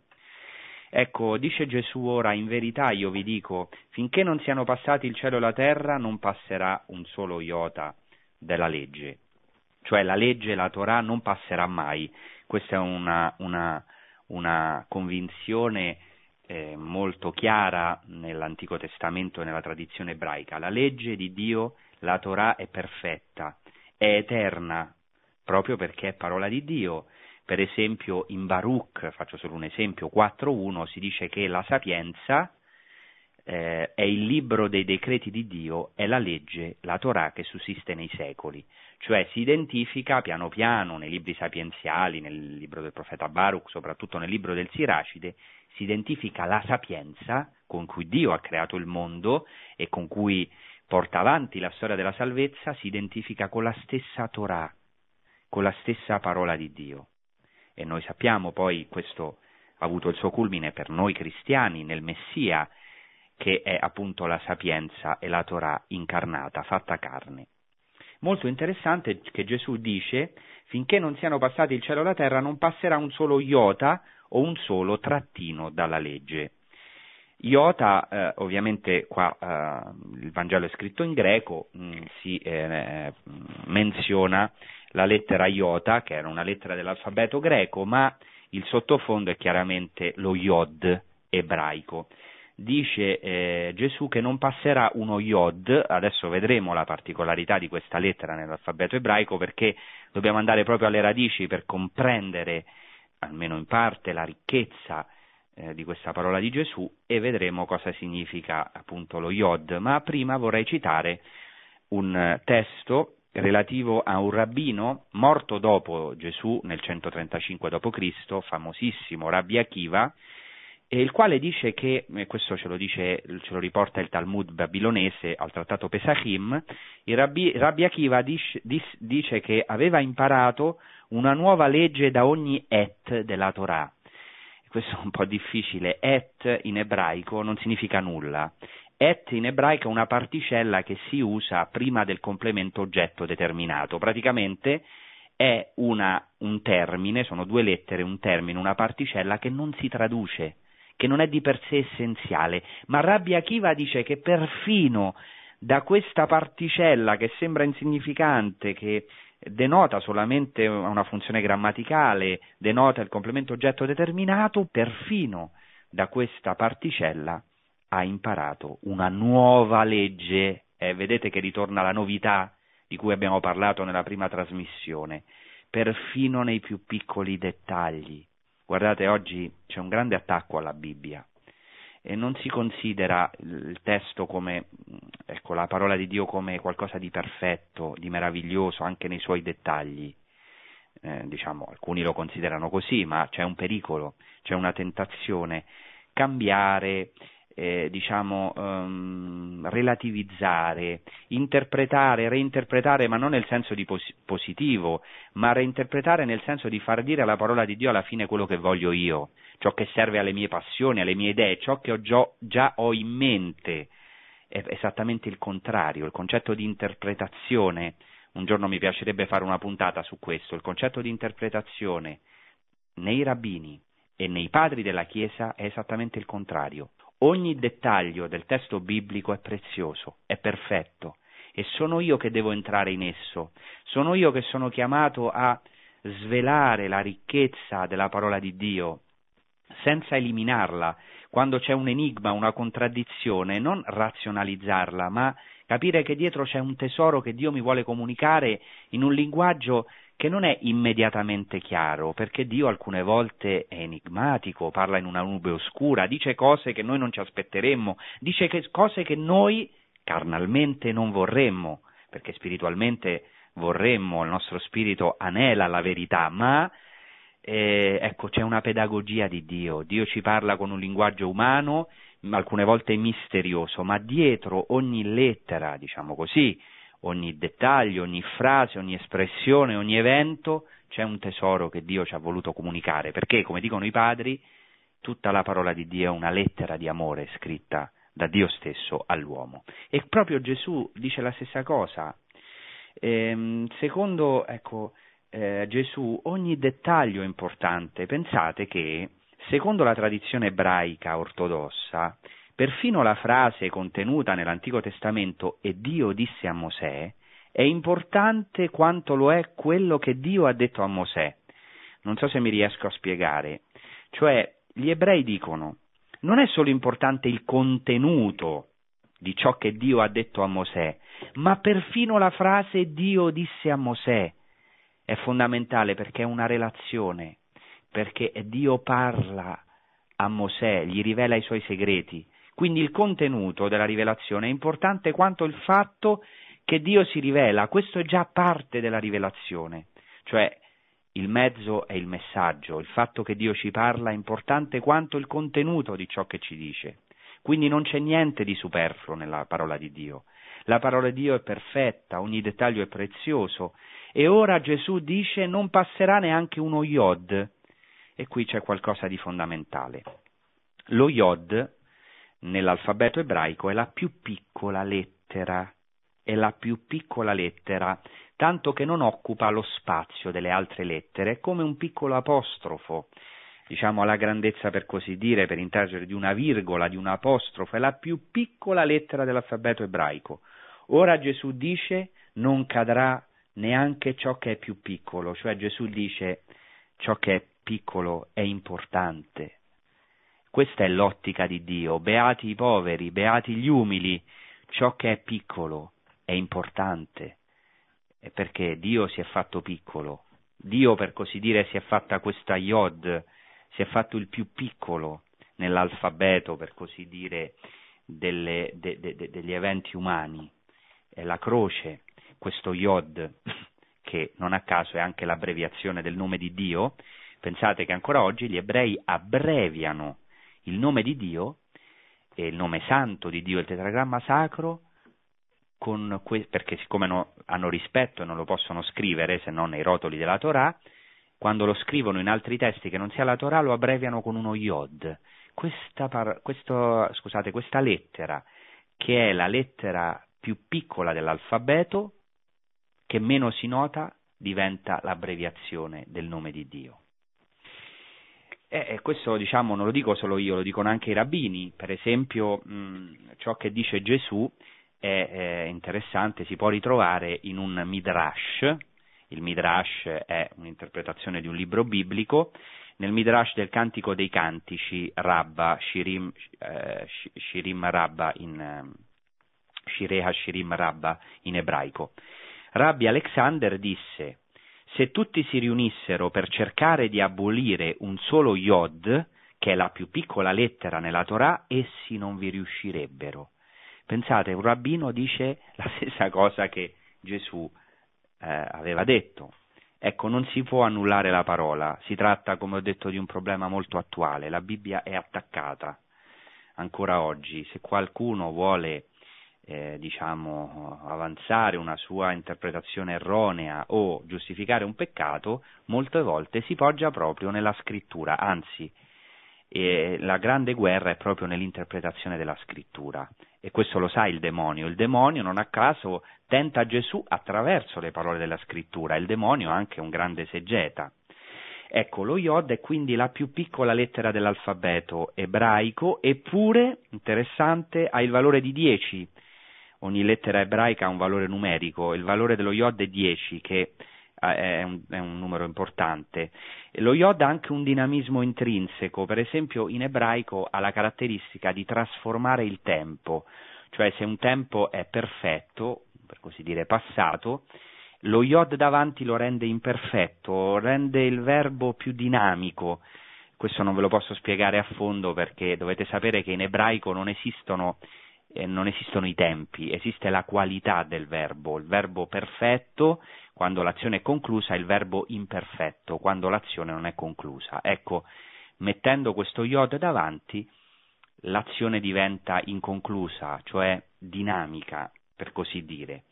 Ecco, dice Gesù ora, in verità io vi dico, finché non siano passati il cielo e la terra, non passerà un solo iota della legge. Cioè la legge, la Torah non passerà mai. Questa è una, una, una convinzione eh, molto chiara nell'Antico Testamento e nella tradizione ebraica. La legge di Dio, la Torah, è perfetta, è eterna, proprio perché è parola di Dio. Per esempio in Baruch, faccio solo un esempio, 4.1 si dice che la sapienza eh, è il libro dei decreti di Dio, è la legge, la Torah che sussiste nei secoli, cioè si identifica piano piano nei libri sapienziali, nel libro del profeta Baruch, soprattutto nel libro del Siracide, si identifica la sapienza con cui Dio ha creato il mondo e con cui porta avanti la storia della salvezza, si identifica con la stessa Torah, con la stessa parola di Dio. E noi sappiamo poi questo ha avuto il suo culmine per noi cristiani nel Messia, che è appunto la sapienza e la Torah incarnata, fatta carne. Molto interessante che Gesù dice, finché non siano passati il cielo e la terra non passerà un solo iota o un solo trattino dalla legge. Iota, eh, ovviamente qua eh, il Vangelo è scritto in greco, mh, mm, si eh, menziona la lettera iota, che era una lettera dell'alfabeto greco, ma il sottofondo è chiaramente lo yod ebraico. Dice eh, Gesù che non passerà uno yod, adesso vedremo la particolarità di questa lettera nell'alfabeto ebraico perché dobbiamo andare proprio alle radici per comprendere, almeno in parte, la ricchezza eh, di questa parola di Gesù e vedremo cosa significa appunto lo Yod, ma prima vorrei citare un testo relativo a un rabbino morto dopo Gesù nel 135 d.C., famosissimo Rabbi Akiva, il quale dice che, e questo ce lo, dice, ce lo, riporta il Talmud babilonese al trattato Pesachim, il Rabbi, Rabbi Akiva dice, dice che aveva imparato una nuova legge da ogni et della Torah questo è un po' difficile, et in ebraico non significa nulla. Et in ebraico è una particella che si usa prima del complemento oggetto determinato. Praticamente è una, un termine, sono due lettere, un termine, una particella che non si traduce, che non è di per sé essenziale. Ma Rabbi Akiva dice che perfino da questa particella che sembra insignificante, che denota solamente una funzione grammaticale, denota il complemento oggetto determinato, perfino da questa particella ha imparato una nuova legge. Eh, vedete che ritorna la novità di cui abbiamo parlato nella prima trasmissione, perfino nei più piccoli dettagli. Guardate, oggi c'è un grande attacco alla Bibbia e non si considera il testo come, ecco, la parola di Dio come qualcosa di perfetto, di meraviglioso, anche nei suoi dettagli. Eh, diciamo, alcuni lo considerano così, ma c'è un pericolo, c'è una tentazione. Cambiare, eh, diciamo, um, relativizzare, interpretare, reinterpretare, ma non nel senso di pos- positivo, ma reinterpretare nel senso di far dire alla parola di Dio alla fine quello che voglio io ciò che serve alle mie passioni, alle mie idee, ciò che ho già, già ho in mente, è esattamente il contrario, il concetto di interpretazione, un giorno mi piacerebbe fare una puntata su questo, il concetto di interpretazione nei rabbini e nei padri della Chiesa è esattamente il contrario. Ogni dettaglio del testo biblico è prezioso, è perfetto, e sono io che devo entrare in esso, sono io che sono chiamato a svelare la ricchezza della parola di Dio, senza eliminarla, quando c'è un enigma, una contraddizione, non razionalizzarla, ma capire che dietro c'è un tesoro che Dio mi vuole comunicare in un linguaggio che non è immediatamente chiaro, perché Dio alcune volte è enigmatico, parla in una nube oscura, dice cose che noi non ci aspetteremmo, dice che, cose che noi carnalmente non vorremmo, perché spiritualmente vorremmo, il nostro spirito anela la verità, ma eh, ecco, c'è una pedagogia di Dio, Dio ci parla con un linguaggio umano, alcune volte misterioso, ma dietro ogni lettera, diciamo così, ogni dettaglio, ogni frase, ogni espressione, ogni evento, c'è un tesoro che Dio ci ha voluto comunicare, perché, come dicono i padri, tutta la parola di Dio è una lettera di amore scritta da Dio stesso all'uomo. E proprio Gesù dice la stessa cosa. Ehm, secondo, ecco, eh, Gesù ogni dettaglio è importante. Pensate che, secondo la tradizione ebraica ortodossa, perfino la frase contenuta nell'Antico Testamento e Dio disse a Mosè è importante quanto lo è quello che Dio ha detto a Mosè. Non so se mi riesco a spiegare. Cioè, gli ebrei dicono, non è solo importante il contenuto di ciò che Dio ha detto a Mosè, ma perfino la frase Dio disse a Mosè è fondamentale perché è una relazione, perché Dio parla a Mosè, gli rivela i suoi segreti. Quindi il contenuto della rivelazione è importante quanto il fatto che Dio si rivela, questo è già parte della rivelazione, cioè il mezzo è il messaggio, il fatto che Dio ci parla è importante quanto il contenuto di ciò che ci dice. Quindi non c'è niente di superfluo nella parola di Dio. la parola di Dio è perfetta, ogni dettaglio è prezioso. E ora Gesù dice non passerà neanche uno Yod. E qui c'è qualcosa di fondamentale. Lo Yod nell'alfabeto ebraico è la più piccola lettera, è la più piccola lettera, tanto che non occupa lo spazio delle altre lettere, è come un piccolo apostrofo, diciamo alla grandezza per così dire, per intergere di una virgola, di un apostrofo, è la più piccola lettera dell'alfabeto ebraico. Ora Gesù dice non cadrà neanche ciò che è più piccolo, cioè Gesù dice ciò che è piccolo è importante. Questa è l'ottica di Dio, beati i poveri, beati gli umili, ciò che è piccolo è importante, perché Dio si è fatto piccolo, Dio per così dire si è fatta questa Yod, si è fatto il più piccolo nell'alfabeto per così dire delle, de, de, de, degli eventi umani, è la croce, questo Yod, che non a caso è anche l'abbreviazione del nome di Dio, pensate che ancora oggi gli ebrei abbreviano il nome di Dio e il nome santo di Dio, il tetragramma sacro, que- perché siccome no, hanno rispetto e non lo possono scrivere se non nei rotoli della Torah, quando lo scrivono in altri testi che non sia la Torah lo abbreviano con uno Yod. Questa, par- questo, scusate, questa lettera, che è la lettera più piccola dell'alfabeto, che meno si nota, diventa l'abbreviazione del nome di Dio. E questo diciamo non lo dico solo io, lo dicono anche i rabbini, per esempio mh, ciò che dice Gesù è, è interessante, si può ritrovare in un midrash, il midrash è un'interpretazione di un libro biblico, nel midrash del Cantico dei Cantici, Rabba, Shirim, eh, Shirim Rabba in eh, Shireha Shirim Rabba in ebraico. Rabbi Alexander disse se tutti si riunissero per cercare di abolire un solo Yod, che è la più piccola lettera nella Torah, essi non vi riuscirebbero. Pensate, un rabbino dice la stessa cosa che Gesù eh, aveva detto. Ecco, non si può annullare la parola, si tratta, come ho detto, di un problema molto attuale. La Bibbia è attaccata ancora oggi. Se qualcuno vuole eh, diciamo, avanzare una sua interpretazione erronea o giustificare un peccato, molte volte si poggia proprio nella scrittura, anzi eh, la grande guerra è proprio nell'interpretazione della scrittura e questo lo sa il demonio. Il demonio non a caso tenta Gesù attraverso le parole della scrittura, il demonio è anche un grande esegeta. Ecco, lo Yod è quindi la più piccola lettera dell'alfabeto ebraico, eppure, interessante, ha il valore di 10, ogni lettera ebraica ha un valore numerico, il valore dello Yod è 10, che eh, è un, è un, numero importante. Lo Yod ha anche un dinamismo intrinseco, per esempio in ebraico ha la caratteristica di trasformare il tempo, cioè se un tempo è perfetto, per così dire passato, lo Yod davanti lo rende imperfetto, rende il verbo più dinamico. Questo non ve lo posso spiegare a fondo perché dovete sapere che in ebraico non esistono eh, non esistono i tempi, esiste la qualità del verbo, il verbo perfetto quando l'azione è conclusa e il verbo imperfetto quando l'azione non è conclusa. Ecco, mettendo questo iod davanti, l'azione diventa inconclusa, cioè dinamica, per così dire.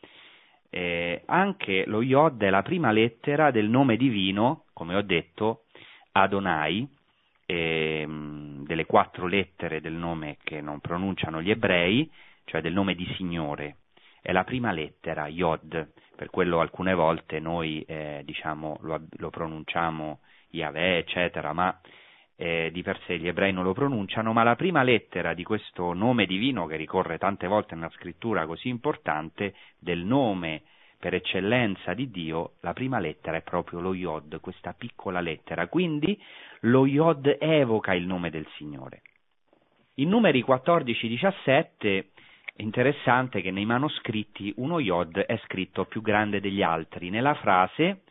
Eh, anche lo iod è la prima lettera del nome divino, come ho detto, Adonai, eh, delle quattro lettere del nome che non pronunciano gli ebrei, cioè del nome di Signore. È la prima lettera, Yod, per quello alcune volte noi eh, diciamo, lo, lo, pronunciamo Yahweh, eccetera, ma eh, di per sé gli ebrei non lo pronunciano, ma la prima lettera di questo nome divino che ricorre tante volte nella scrittura così importante, del nome per eccellenza di Dio, la prima lettera è proprio lo Yod, questa piccola lettera. Quindi lo Yod evoca il nome del Signore. In numeri 14-17 è interessante che nei manoscritti uno Yod è scritto più grande degli altri. Nella frase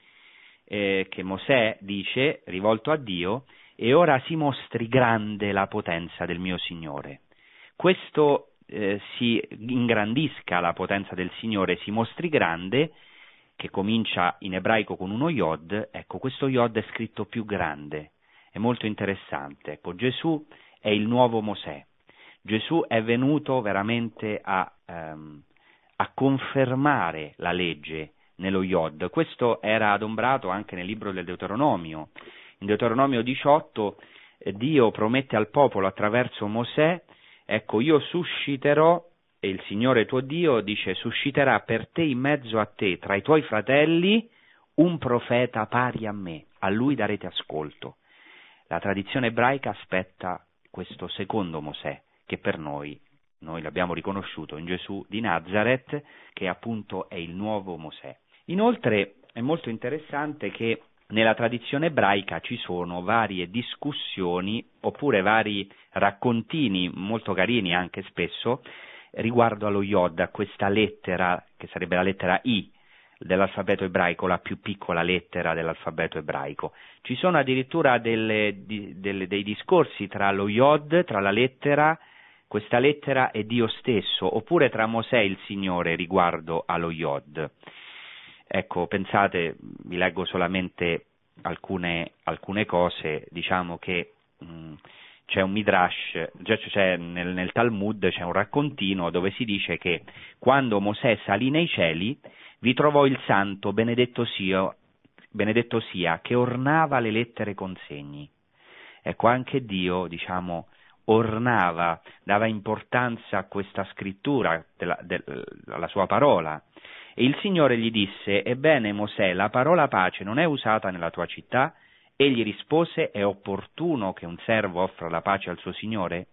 eh, che Mosè dice, rivolto a Dio, e ora si mostri grande la potenza del mio Signore. Questo eh, si ingrandisca la potenza del Signore, si mostri grande, che comincia in ebraico con uno Yod, ecco, questo Yod è scritto più grande, è molto interessante. Ecco, Gesù è il nuovo Mosè. Gesù è venuto veramente a, ehm, a confermare la legge nello Yod. Questo era adombrato anche nel libro del Deuteronomio. In Deuteronomio 18 eh, Dio promette al popolo attraverso Mosè, ecco io susciterò, e il Signore tuo Dio dice susciterà per te in mezzo a te, tra i tuoi fratelli, un profeta pari a me, a lui darete ascolto. La tradizione ebraica aspetta questo secondo Mosè, che per noi, noi l'abbiamo riconosciuto in Gesù di Nazareth, che appunto è il nuovo Mosè. Inoltre è molto interessante che nella tradizione ebraica ci sono varie discussioni oppure vari raccontini molto carini anche spesso riguardo allo Yod, a questa lettera che sarebbe la lettera I dell'alfabeto ebraico, la più piccola lettera dell'alfabeto ebraico. Ci sono addirittura delle, delle, dei discorsi tra lo Yod, tra la lettera, questa lettera e Dio stesso, oppure tra Mosè e il Signore riguardo allo Yod. Ecco, pensate, vi leggo solamente alcune, alcune cose, diciamo che mh, c'è un midrash, cioè, nel, nel, Talmud c'è un raccontino dove si dice che quando Mosè salì nei cieli vi trovò il santo, benedetto sia, benedetto sia che ornava le lettere con segni. Ecco, anche Dio, diciamo, ornava, dava importanza a questa scrittura, della, della sua parola, e il Signore gli disse, Ebbene Mosè, la parola pace non è usata nella tua città? Egli rispose, È opportuno che un servo offra la pace al suo Signore?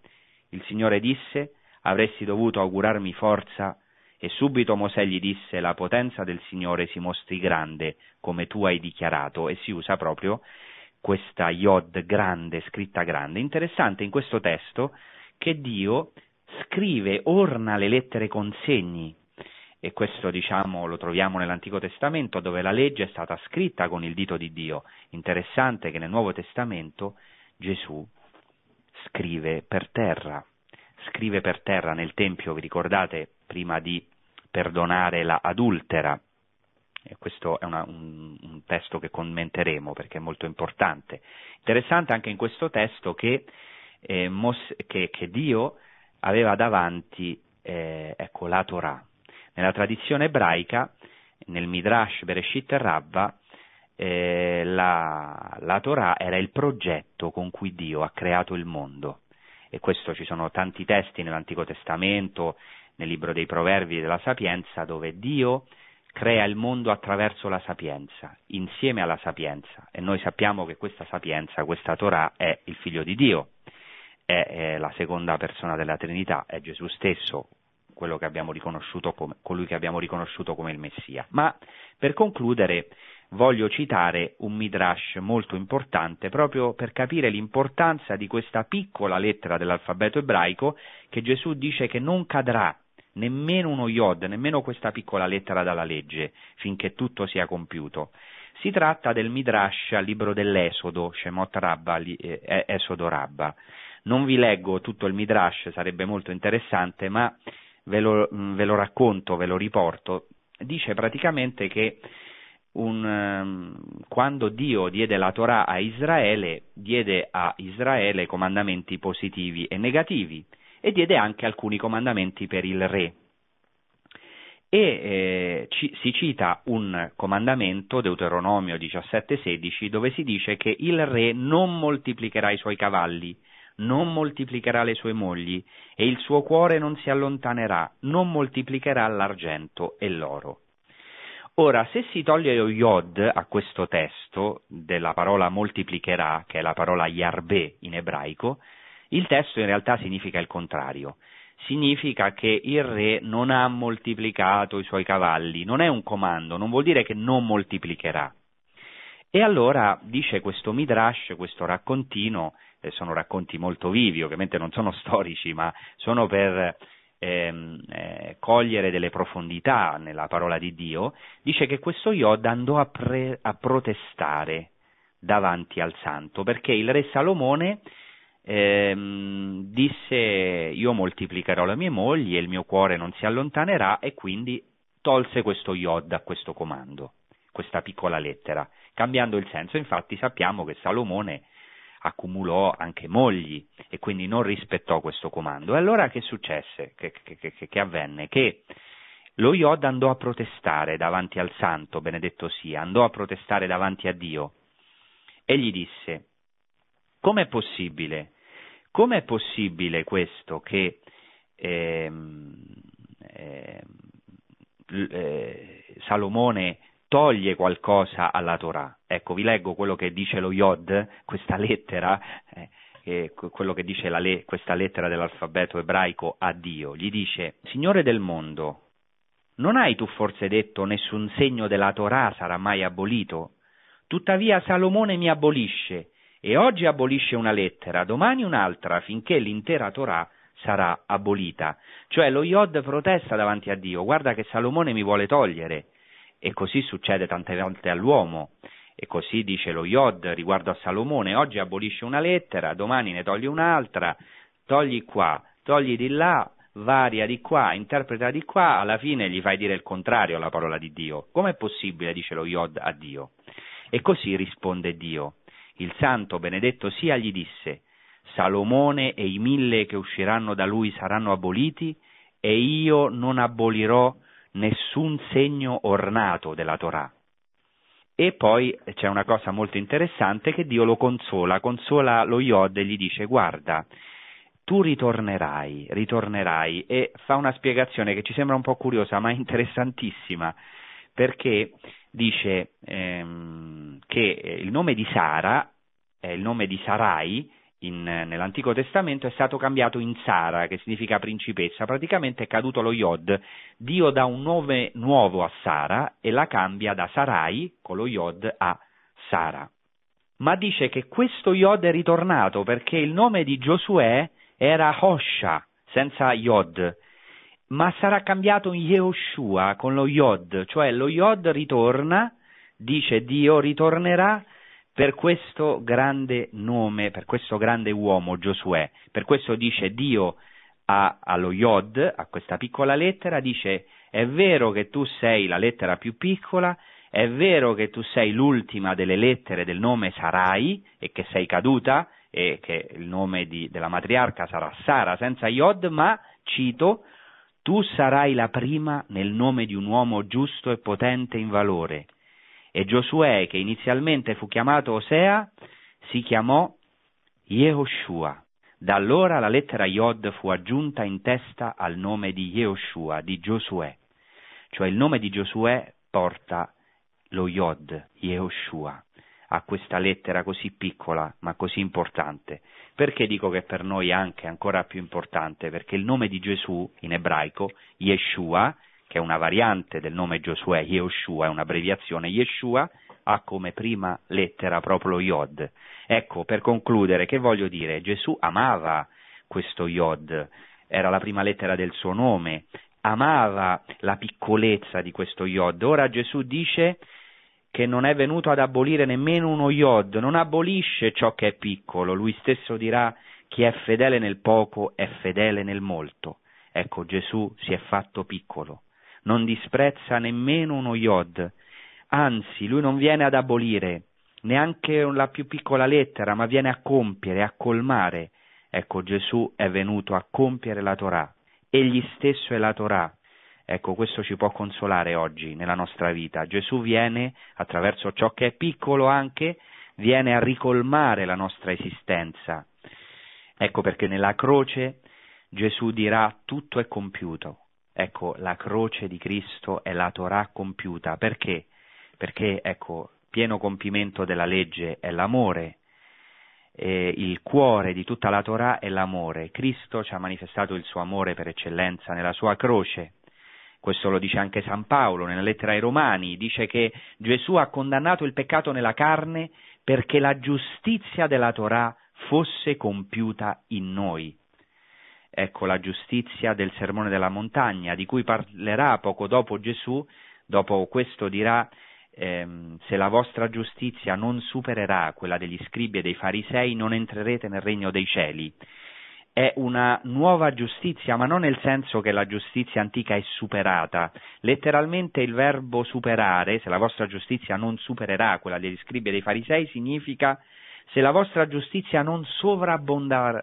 Il Signore disse, Avresti dovuto augurarmi forza. E subito Mosè gli disse, La potenza del Signore si mostri grande, come tu hai dichiarato, e si usa proprio questa Yod grande, scritta grande. Interessante in questo testo che Dio scrive, orna le lettere con segni, e questo diciamo lo troviamo nell'Antico Testamento dove la legge è stata scritta con il dito di Dio. Interessante che nel Nuovo Testamento Gesù scrive per terra, scrive per terra nel Tempio, vi ricordate, prima di perdonare la adultera. E questo è una, un, un, testo che commenteremo perché è molto importante. Interessante anche in questo testo che, eh, Mos- che, che Dio aveva davanti eh, ecco, la Torah, nella tradizione ebraica, nel Midrash Bereshit e Rabba, eh, la, la Torah era il progetto con cui Dio ha creato il mondo. E questo ci sono tanti testi nell'Antico Testamento, nel libro dei Proverbi della Sapienza, dove Dio crea il mondo attraverso la sapienza, insieme alla sapienza. E noi sappiamo che questa sapienza, questa Torah, è il figlio di Dio, è, è la seconda persona della Trinità, è Gesù stesso, quello che abbiamo riconosciuto come, colui che abbiamo riconosciuto come il Messia. Ma per concludere voglio citare un midrash molto importante proprio per capire l'importanza di questa piccola lettera dell'alfabeto ebraico che Gesù dice che non cadrà nemmeno uno yod, nemmeno questa piccola lettera dalla legge, finché tutto sia compiuto. Si tratta del Midrash al libro dell'Esodo, Shemot Rabba, eh, Esodo Rabba. Non vi leggo tutto il Midrash, sarebbe molto interessante, ma ve lo, mm, ve lo racconto, ve lo riporto, dice praticamente che un, um, quando Dio diede la Torah a Israele, diede a Israele comandamenti positivi e negativi e diede anche alcuni comandamenti per il re. E eh, ci, si cita un comandamento, Deuteronomio 17,16, dove si dice che il re non moltiplicherà i suoi cavalli, non moltiplicherà le sue mogli, e il suo cuore non si allontanerà, non moltiplicherà l'argento e l'oro. Ora, se si toglie lo yod a questo testo della parola moltiplicherà, che è la parola yarbe in ebraico, il testo in realtà significa il contrario. Significa che il re non ha moltiplicato i suoi cavalli, non è un comando, non vuol dire che non moltiplicherà. E allora dice questo midrash, questo raccontino, eh, sono racconti molto vivi, ovviamente non sono storici, ma sono per ehm, eh, cogliere delle profondità nella parola di Dio, dice che questo Yod andò a, pre- a protestare davanti al santo, perché il re Salomone ehm, disse io moltiplicherò le mie mogli e il mio cuore non si allontanerà e quindi tolse questo Yod a questo comando, questa piccola lettera, cambiando il senso. Infatti sappiamo che Salomone accumulò anche mogli e quindi non rispettò questo comando. E allora che successe? Che, che, che, che avvenne? Che lo Iod andò a protestare davanti al santo, benedetto sia, andò a protestare davanti a Dio e gli disse, com'è possibile? Com'è possibile questo che ehm, ehm, eh, Salomone toglie qualcosa alla Torah? Ecco, vi leggo quello che dice lo Yod, questa lettera, eh, quello che dice le, questa lettera dell'alfabeto ebraico a Dio. Gli dice, Signore del mondo, non hai tu forse detto nessun segno della Torah sarà mai abolito? Tuttavia Salomone mi abolisce, e oggi abolisce una lettera, domani un'altra, finché l'intera Torah sarà abolita. Cioè lo Yod protesta davanti a Dio, guarda che Salomone mi vuole togliere. E così succede tante volte all'uomo. E così dice lo Yod riguardo a Salomone, oggi abolisce una lettera, domani ne toglie un'altra, togli qua, togli di là, varia di qua, interpreta di qua, alla fine gli fai dire il contrario alla parola di Dio. Com'è possibile, dice lo Yod a Dio? E così risponde Dio. Il santo benedetto sia gli disse, Salomone e i mille che usciranno da lui saranno aboliti e io non abolirò nessun segno ornato della Torah. E poi c'è una cosa molto interessante che Dio lo consola, consola lo Yod e gli dice guarda, tu ritornerai, ritornerai. E fa una spiegazione che ci sembra un po' curiosa ma interessantissima perché dice ehm, che il nome di Sara, eh, il nome di Sarai in, nell'Antico Testamento è stato cambiato in Sara, che significa principessa, praticamente è caduto lo Yod, Dio dà un nome nuovo a Sara e la cambia da Sarai con lo Yod a Sara. Ma dice che questo Yod è ritornato perché il nome di Giosuè era Hosha, senza Yod, ma sarà cambiato in Yehoshua con lo Yod, cioè lo Yod ritorna, dice Dio ritornerà per questo grande nome, per questo grande uomo Giosuè. Per questo dice Dio a, allo Yod, a questa piccola lettera, dice è vero che tu sei la lettera più piccola, è vero che tu sei l'ultima delle lettere del nome Sarai e che sei caduta, e che il nome di, della matriarca sarà Sara senza Yod, ma, cito, tu sarai la prima nel nome di un uomo giusto e potente in valore. E Giosuè, che inizialmente fu chiamato Osea, si chiamò Yehoshua. Da allora la lettera Yod fu aggiunta in testa al nome di Yehoshua, di Giosuè. Cioè il nome di Giosuè porta lo Yod, Yehoshua a questa lettera così piccola ma così importante. Perché dico che per noi è anche ancora più importante? Perché il nome di Gesù in ebraico, Yeshua, che è una variante del nome Giosuè, Yehoshua, è un'abbreviazione, Yeshua ha come prima lettera proprio Yod. Ecco, per concludere, che voglio dire? Gesù amava questo Yod, era la prima lettera del suo nome, amava la piccolezza di questo Yod. Ora Gesù dice che non è venuto ad abolire nemmeno uno iod, non abolisce ciò che è piccolo, lui stesso dirà chi è fedele nel poco è fedele nel molto. Ecco, Gesù si è fatto piccolo, non disprezza nemmeno uno iod, anzi, lui non viene ad abolire neanche la più piccola lettera, ma viene a compiere, a colmare. Ecco, Gesù è venuto a compiere la Torah, egli stesso è la Torah, Ecco, questo ci può consolare oggi nella nostra vita. Gesù viene, attraverso ciò che è piccolo anche, viene a ricolmare la nostra esistenza. Ecco perché nella croce Gesù dirà tutto è compiuto. Ecco, la croce di Cristo è la Torah compiuta. Perché? Perché, ecco, pieno compimento della legge è l'amore, eh, il cuore di tutta la Torah è l'amore. Cristo ci ha manifestato il suo amore per eccellenza nella sua croce questo lo dice anche San Paolo nella lettera ai Romani, dice che Gesù ha condannato il peccato nella carne perché la giustizia della Torah fosse compiuta in noi. Ecco la giustizia del sermone della montagna, di cui parlerà poco dopo Gesù, dopo questo dirà ehm, se la vostra giustizia non supererà quella degli scribi e dei farisei non entrerete nel regno dei cieli è una nuova giustizia, ma non nel senso che la giustizia antica è superata. Letteralmente il verbo superare, se la vostra giustizia non supererà quella degli scribi e dei farisei, significa se la vostra giustizia non,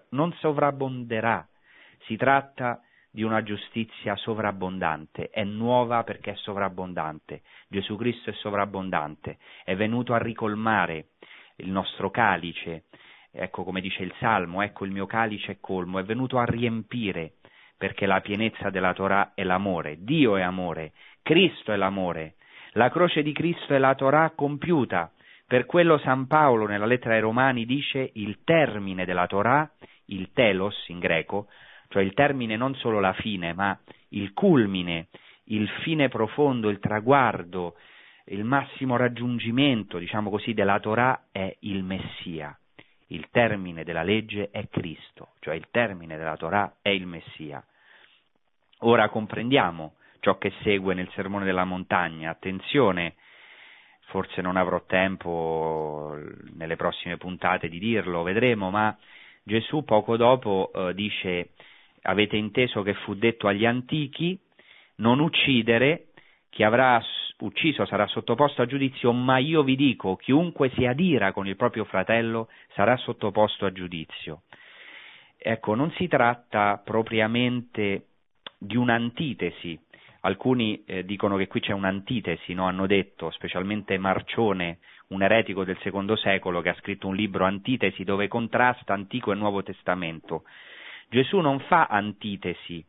non sovrabbonderà. Si tratta di una giustizia sovrabbondante, è nuova perché è sovrabbondante. Gesù Cristo è sovrabbondante, è venuto a ricolmare il nostro calice, ecco come dice il Salmo, ecco il mio calice è colmo, è venuto a riempire perché la pienezza della Torah è l'amore, Dio è amore, Cristo è l'amore, la croce di Cristo è la Torah compiuta. Per quello San Paolo nella lettera ai Romani dice il termine della Torah, il telos in greco, cioè il termine non solo la fine, ma il culmine, il fine profondo, il traguardo, il massimo raggiungimento, diciamo così, della Torah è il Messia. Il termine della legge è Cristo, cioè il termine della Torah è il Messia. Ora comprendiamo ciò che segue nel Sermone della Montagna. Attenzione, forse non avrò tempo nelle prossime puntate di dirlo, vedremo, ma Gesù poco dopo eh, dice avete inteso che fu detto agli antichi non uccidere, chi avrà ucciso sarà sottoposto a giudizio, ma io vi dico, chiunque si adira con il proprio fratello sarà sottoposto a giudizio. Ecco, non si tratta propriamente di un'antitesi. Alcuni eh, dicono che qui c'è un'antitesi, no? hanno detto, specialmente Marcione, un eretico del secondo secolo che ha scritto un libro Antitesi dove contrasta Antico e Nuovo Testamento. Gesù non fa antitesi,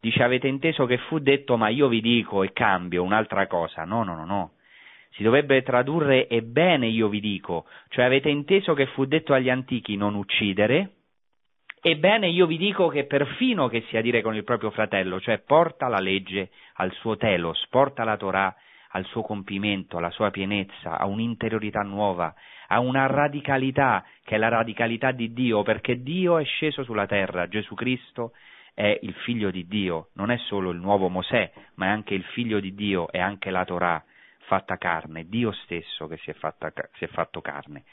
dice avete inteso che fu detto ma io vi dico e cambio un'altra cosa. No, no, no, no. Si dovrebbe tradurre ebbene io vi dico, cioè avete inteso che fu detto agli antichi non uccidere, ebbene io vi dico che perfino che sia dire con il proprio fratello, cioè porta la legge al suo telos, porta la Torah al suo compimento, alla sua pienezza, a un'interiorità nuova, a una radicalità che è la radicalità di Dio, perché Dio è sceso sulla terra, Gesù Cristo è il figlio di Dio, non è solo il nuovo Mosè, ma è anche il figlio di Dio, è anche la Torah fatta carne, Dio stesso che si è, fatta, si è fatto carne.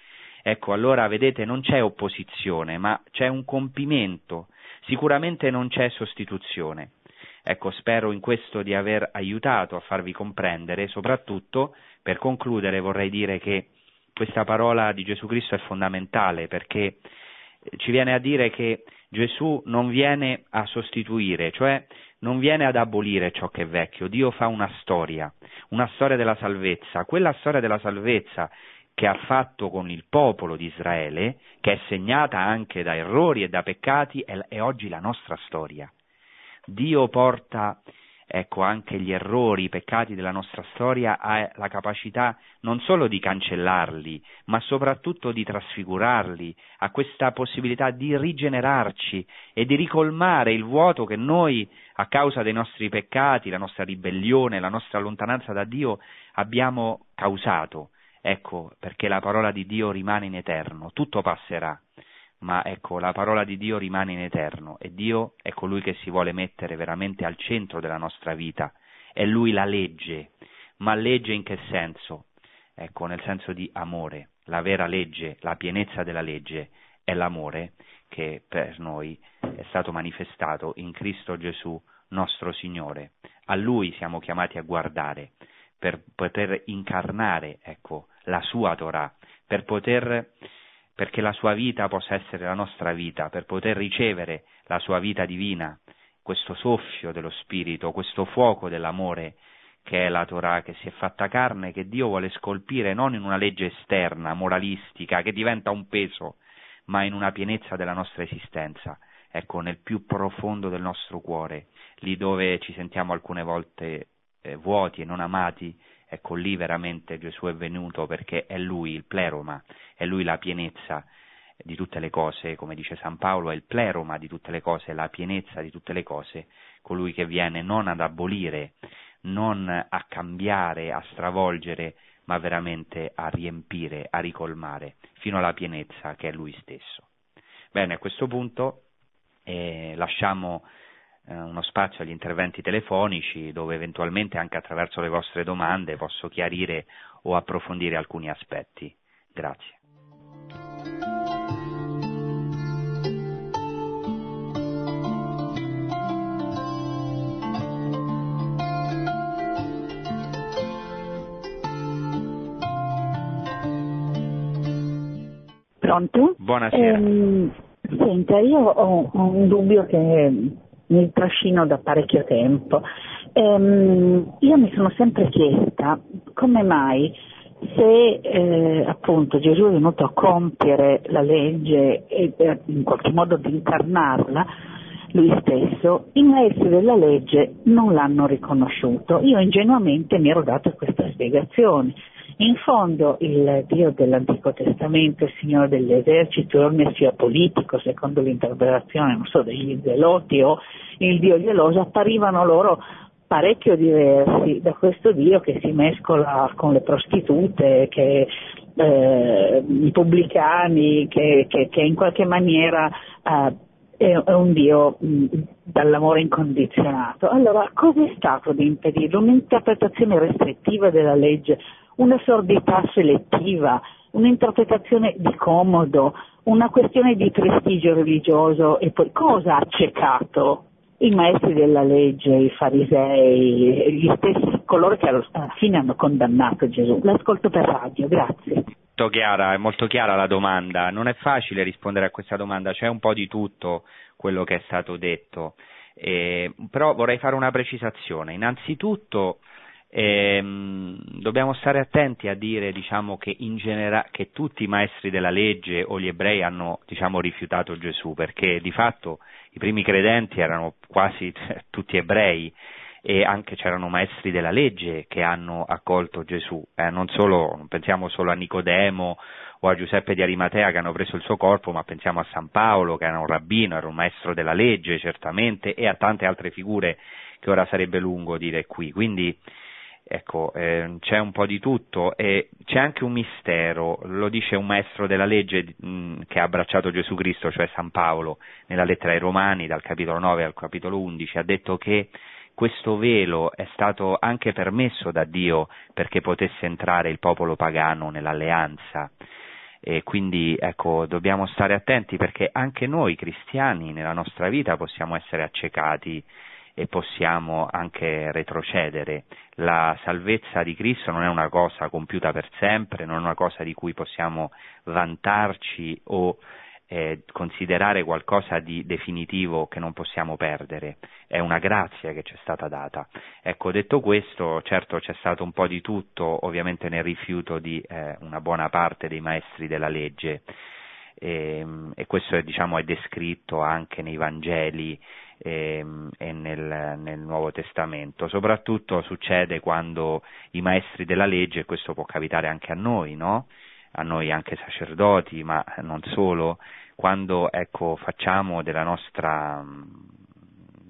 Ecco, allora vedete, non c'è opposizione, ma c'è un compimento, sicuramente non c'è sostituzione. Ecco, spero in questo di aver aiutato a farvi comprendere, soprattutto per concludere vorrei dire che questa parola di Gesù Cristo è fondamentale perché ci viene a dire che Gesù non viene a sostituire, cioè non viene ad abolire ciò che è vecchio, Dio fa una storia, una storia della salvezza, quella storia della salvezza che ha fatto con il popolo di Israele, che è segnata anche da errori e da peccati, è, è oggi la nostra storia. Dio porta ecco, anche gli errori, i peccati della nostra storia ha la capacità non solo di cancellarli, ma soprattutto di trasfigurarli, ha questa possibilità di rigenerarci e di ricolmare il vuoto che noi, a causa dei nostri peccati, la nostra ribellione, la nostra lontananza da Dio, abbiamo causato. Ecco, perché la parola di Dio rimane in eterno, tutto passerà, ma ecco, la parola di Dio rimane in eterno e Dio è colui che si vuole mettere veramente al centro della nostra vita, è Lui la legge, ma legge in che senso? Ecco, nel senso di amore, la vera legge, la pienezza della legge è l'amore che per noi è stato manifestato in Cristo Gesù nostro Signore. A Lui siamo chiamati a guardare per poter incarnare, ecco, la sua Torah, per poter perché la sua vita possa essere la nostra vita, per poter ricevere la sua vita divina, questo soffio dello Spirito, questo fuoco dell'amore che è la Torah che si è fatta carne, che Dio vuole scolpire non in una legge esterna, moralistica, che diventa un peso, ma in una pienezza della nostra esistenza, ecco, nel più profondo del nostro cuore, lì dove ci sentiamo alcune volte eh, vuoti e non amati, Ecco lì veramente Gesù è venuto perché è Lui il pleroma, è Lui la pienezza di tutte le cose, come dice San Paolo, è il pleroma di tutte le cose, la pienezza di tutte le cose, colui che viene non ad abolire, non a cambiare, a stravolgere, ma veramente a riempire, a ricolmare, fino alla pienezza che è Lui stesso. Bene, a questo punto eh, lasciamo uno spazio agli interventi telefonici dove eventualmente anche attraverso le vostre domande posso chiarire o approfondire alcuni aspetti. Grazie. Pronto? Buonasera. Eh, senta, io ho, ho, un dubbio che mi trascino da parecchio tempo. Ehm, io mi sono sempre chiesta come mai se eh, appunto Gesù è venuto a compiere la legge e eh, in qualche modo ad incarnarla, lui stesso, i maestri della legge non l'hanno riconosciuto. Io ingenuamente mi ero dato questa spiegazione. In fondo il Dio dell'Antico Testamento, il Signore dell'esercito, è un politico, secondo l'interpretazione, so, degli zeloti o il Dio geloso, apparivano loro parecchio diversi da questo Dio che si mescola con le prostitute, che, eh, i pubblicani, che, che, che, in qualche maniera eh, è, un Dio mh, dall'amore incondizionato. Allora, cosa è stato di impedirlo? Un'interpretazione restrittiva della legge, una sordità selettiva, un'interpretazione di comodo, una questione di prestigio religioso e poi cosa ha accecato i maestri della legge, i farisei, gli stessi, coloro che alla fine hanno condannato Gesù. L'ascolto per radio, grazie. Molto chiara, è molto chiara la domanda, non è facile rispondere a questa domanda, c'è un po' di tutto quello che è stato detto, eh, però vorrei fare una precisazione. Innanzitutto ehm, dobbiamo stare attenti a dire diciamo, che, genera- che, tutti i maestri della legge o gli ebrei hanno diciamo, rifiutato Gesù, perché di fatto i primi credenti erano quasi tutti ebrei e anche c'erano maestri della legge che hanno accolto Gesù, eh, non, solo, non pensiamo solo a Nicodemo o a Giuseppe di Arimatea che hanno preso il suo corpo, ma pensiamo a San Paolo che era un rabbino, era un maestro della legge certamente e a tante altre figure che ora sarebbe lungo dire qui. Quindi Ecco, eh, c'è un po' di tutto e c'è anche un mistero, lo dice un maestro della legge mh, che ha abbracciato Gesù Cristo, cioè San Paolo, nella lettera ai Romani, dal capitolo 9 al capitolo 11, ha detto che questo velo è stato anche permesso da Dio perché potesse entrare il popolo pagano nell'alleanza. E quindi ecco, dobbiamo stare attenti perché anche noi cristiani nella nostra vita possiamo essere accecati e possiamo anche retrocedere. La salvezza di Cristo non è una cosa compiuta per sempre, non è una cosa di cui possiamo vantarci o eh, considerare qualcosa di definitivo che non possiamo perdere, è una grazia che ci è stata data. Ecco, detto questo, certo c'è stato un po' di tutto, ovviamente nel rifiuto di eh, una buona parte dei maestri della legge, e, ehm, e questo è, diciamo, è descritto anche nei Vangeli ehm, e nel, nel, Nuovo Testamento. Soprattutto succede quando i maestri della legge, e questo può capitare anche a noi, no? a noi anche sacerdoti, ma non solo, quando ecco, facciamo della nostra,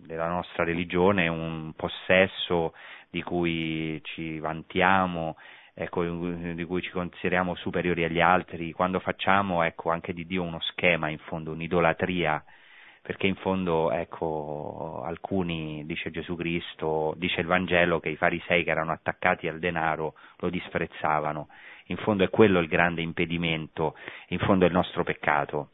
della nostra religione un possesso di cui ci vantiamo, ecco, di cui ci consideriamo superiori agli altri, quando facciamo ecco, anche di Dio uno schema, in fondo, un'idolatria perché in fondo, ecco, alcuni, dice Gesù Cristo, dice il Vangelo, che i farisei che erano attaccati al denaro lo disprezzavano. In fondo è quello il grande impedimento, in fondo è il nostro peccato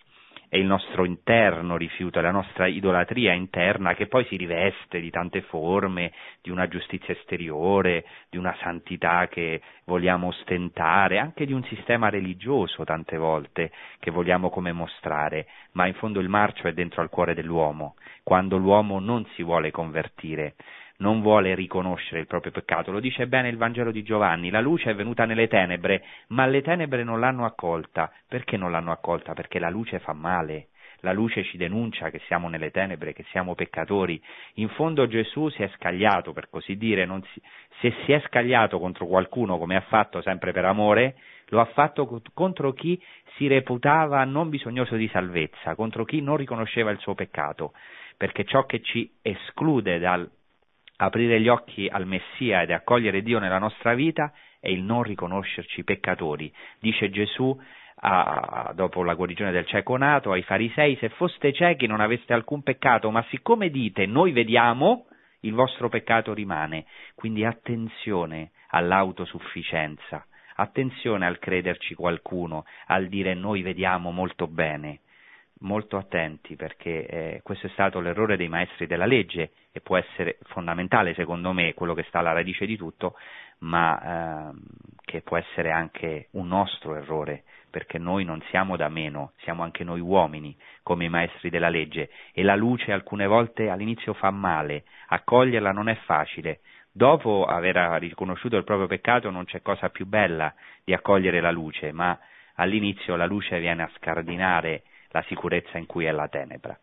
è il nostro interno rifiuto, è la nostra idolatria interna che poi si riveste di tante forme, di una giustizia esteriore, di una santità che vogliamo ostentare, anche di un sistema religioso tante volte che vogliamo come mostrare, ma in fondo il marcio è dentro al cuore dell'uomo, quando l'uomo non si vuole convertire, non vuole riconoscere il proprio peccato. Lo dice bene il Vangelo di Giovanni, la luce è venuta nelle tenebre, ma le tenebre non l'hanno accolta. Perché non l'hanno accolta? Perché la luce fa male. La luce ci denuncia che siamo nelle tenebre, che siamo peccatori. In fondo Gesù si è scagliato, per così dire, si, se si è scagliato contro qualcuno come ha fatto sempre per amore, lo ha fatto contro chi si reputava non bisognoso di salvezza, contro chi non riconosceva il suo peccato, perché ciò che ci esclude dal aprire gli occhi al Messia ed accogliere Dio nella nostra vita è il non riconoscerci peccatori. Dice Gesù a, dopo la guarigione del cieco nato ai farisei, se foste ciechi non aveste alcun peccato, ma siccome dite noi vediamo, il vostro peccato rimane. Quindi attenzione all'autosufficienza, attenzione al crederci qualcuno, al dire noi vediamo molto bene molto attenti perché eh, questo è stato l'errore dei maestri della legge e può essere fondamentale secondo me quello che sta alla radice di tutto, ma eh, che può essere anche un nostro errore perché noi non siamo da meno, siamo anche noi uomini, come i maestri della legge, e la luce alcune volte all'inizio fa male, accoglierla non è facile. Dopo aver riconosciuto il proprio peccato non c'è cosa più bella di accogliere la luce, ma all'inizio la luce viene a scardinare la sicurezza in cui è la tenebra.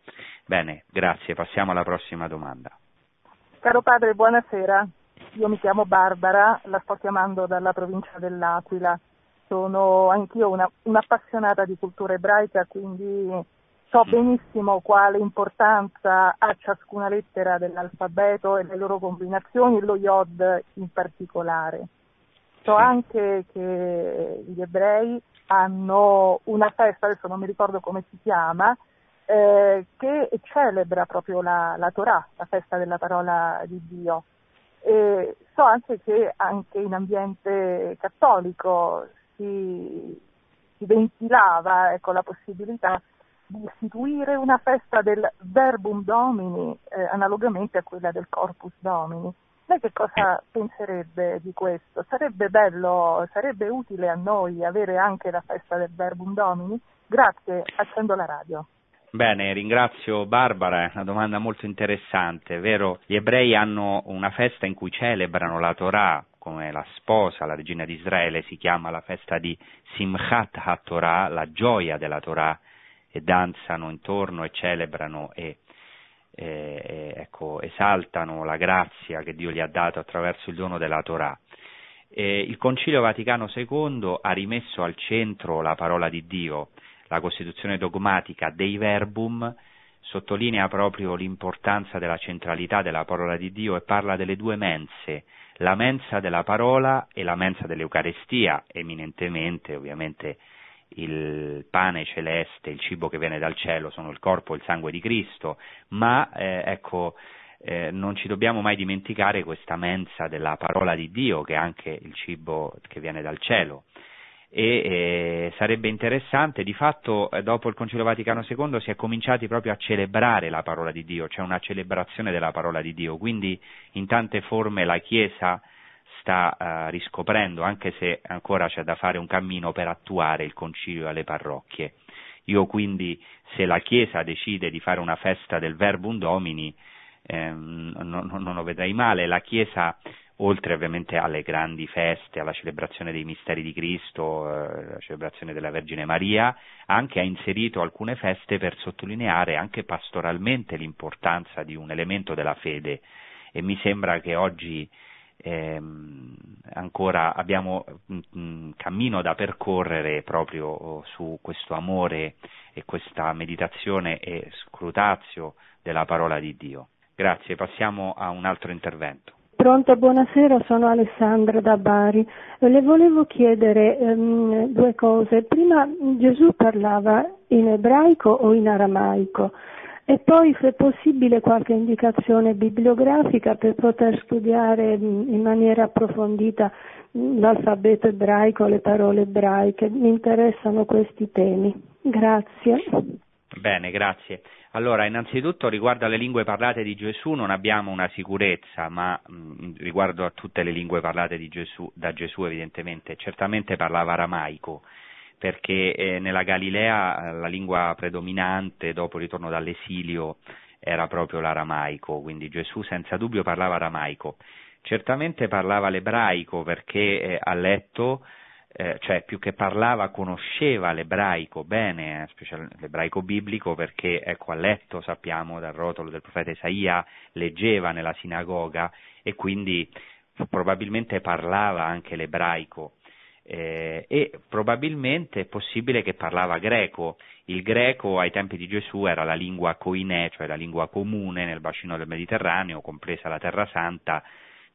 Bene, grazie, passiamo alla prossima domanda. Caro padre, buonasera. Io mi chiamo Barbara, la sto chiamando dalla provincia dell'Aquila. Sono anch'io una, un'appassionata di cultura ebraica, quindi so mm. benissimo quale importanza ha ciascuna lettera dell'alfabeto e le loro combinazioni, lo Yod in particolare. So anche che gli ebrei hanno una festa, adesso non mi ricordo come si chiama, eh, che celebra proprio la, la Torah, la festa della parola di Dio. E so anche che anche in ambiente cattolico si, si ventilava ecco, la possibilità di istituire una festa del Verbum Domini eh, analogamente a quella del Corpus Domini. Lei che cosa penserebbe di questo? Sarebbe bello, sarebbe utile a noi avere anche la festa del Verbum Domini? Grazie, accendo la radio. Bene, ringrazio Barbara, è una domanda molto interessante, vero? Gli ebrei hanno una festa in cui celebrano la Torah come la sposa, la regina di Israele, si chiama la festa di Simchat HaTorah, la gioia della Torah, e danzano intorno e celebrano e eh, ecco, esaltano la grazia che Dio gli ha dato attraverso il dono della Torah. Eh, il Concilio Vaticano II ha rimesso al centro la parola di Dio, la Costituzione dogmatica dei verbum sottolinea proprio l'importanza della centralità della parola di Dio e parla delle due mense, la mensa della parola e la mensa dell'Eucarestia, eminentemente ovviamente il pane celeste, il cibo che viene dal cielo, sono il corpo e il sangue di Cristo, ma eh, ecco, eh, non ci dobbiamo mai dimenticare questa mensa della parola di Dio, che è anche il cibo che viene dal cielo. E eh, sarebbe interessante, di fatto eh, dopo il Concilio Vaticano II si è cominciati proprio a celebrare la parola di Dio, c'è una celebrazione della parola di Dio, quindi in tante forme la Chiesa sta uh, riscoprendo, anche se ancora c'è da fare un cammino per attuare il concilio alle parrocchie. Io quindi, se la Chiesa decide di fare una festa del Verbum Domini, ehm, non, non, lo vedrei male. La Chiesa, oltre ovviamente alle grandi feste, alla celebrazione dei misteri di Cristo, eh, la celebrazione della Vergine Maria, anche ha inserito alcune feste per sottolineare anche pastoralmente l'importanza di un elemento della fede. E mi sembra che oggi ehm, ancora abbiamo un cammino da percorrere proprio su questo amore e questa meditazione e scrutazio della parola di Dio. Grazie, passiamo a un altro intervento. Pronto, buonasera, sono Alessandra da Bari. Le volevo chiedere um, due cose. Prima Gesù parlava in ebraico o in aramaico? E poi, se possibile, qualche indicazione bibliografica per poter studiare in maniera approfondita l'alfabeto ebraico, le parole ebraiche. Mi interessano questi temi. Grazie. Bene, grazie. Allora, innanzitutto riguardo alle lingue parlate di Gesù non abbiamo una sicurezza, ma mh, riguardo a tutte le lingue parlate Gesù, da Gesù evidentemente, certamente parlava aramaico perché eh, nella Galilea eh, la lingua predominante dopo il ritorno dall'esilio era proprio l'aramaico, quindi Gesù senza dubbio parlava aramaico. Certamente parlava l'ebraico perché eh, a letto, eh, cioè più che parlava, conosceva l'ebraico bene, eh, l'ebraico biblico perché ecco, a letto sappiamo dal rotolo del profeta Isaia, leggeva nella sinagoga e quindi probabilmente parlava anche l'ebraico eh, e probabilmente è possibile che parlava greco. Il greco ai tempi di Gesù era la lingua koinè, cioè la lingua comune nel bacino del Mediterraneo, compresa la Terra Santa,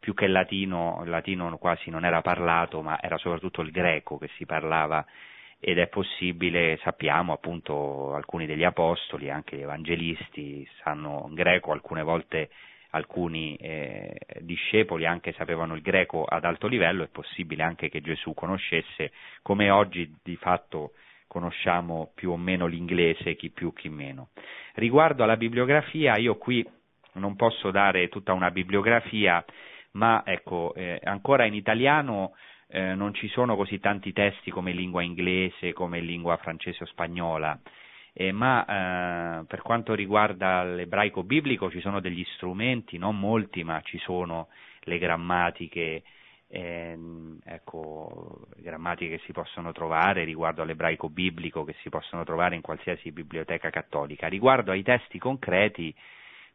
più che il latino, il latino quasi non era parlato, ma era soprattutto il greco che si parlava ed è possibile, sappiamo appunto alcuni degli apostoli, anche gli evangelisti sanno greco, alcune volte alcuni eh, discepoli anche sapevano il greco ad alto livello, è possibile anche che Gesù conoscesse, come oggi di fatto conosciamo più o meno l'inglese, chi più chi meno. Riguardo alla bibliografia, io qui non posso dare tutta una bibliografia, ma ecco, eh, ancora in italiano eh, non ci sono così tanti testi come in lingua inglese, come in lingua francese o spagnola, eh, ma eh, per quanto riguarda l'ebraico biblico ci sono degli strumenti, non molti, ma ci sono le grammatiche, ehm, ecco, grammatiche che si possono trovare riguardo all'ebraico biblico che si possono trovare in qualsiasi biblioteca cattolica. Riguardo ai testi concreti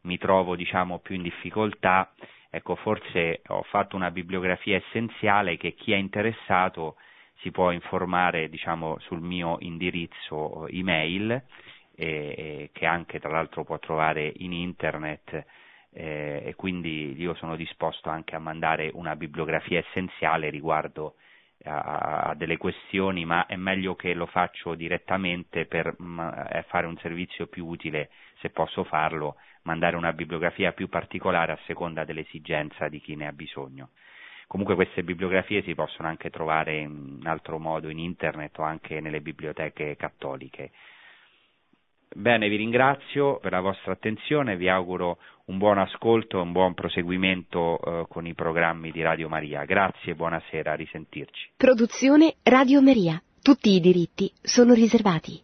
mi trovo diciamo più in difficoltà Ecco, forse ho fatto una bibliografia essenziale che chi è interessato si può informare diciamo, sul mio indirizzo email eh, che anche tra l'altro può trovare in internet eh, e quindi io sono disposto anche a mandare una bibliografia essenziale riguardo a, a delle questioni, ma è meglio che lo faccio direttamente per mh, mm, eh, fare un servizio più utile, se posso farlo, mandare una bibliografia più particolare a seconda dell'esigenza di chi ne ha bisogno. Comunque queste bibliografie si possono anche trovare in altro modo in internet o anche nelle biblioteche cattoliche. Bene, vi ringrazio per la vostra attenzione, vi auguro un buon ascolto e un buon proseguimento eh, con i programmi di Radio Maria. Grazie e buonasera, risentirci. Produzione Radio Maria. Tutti i diritti sono riservati.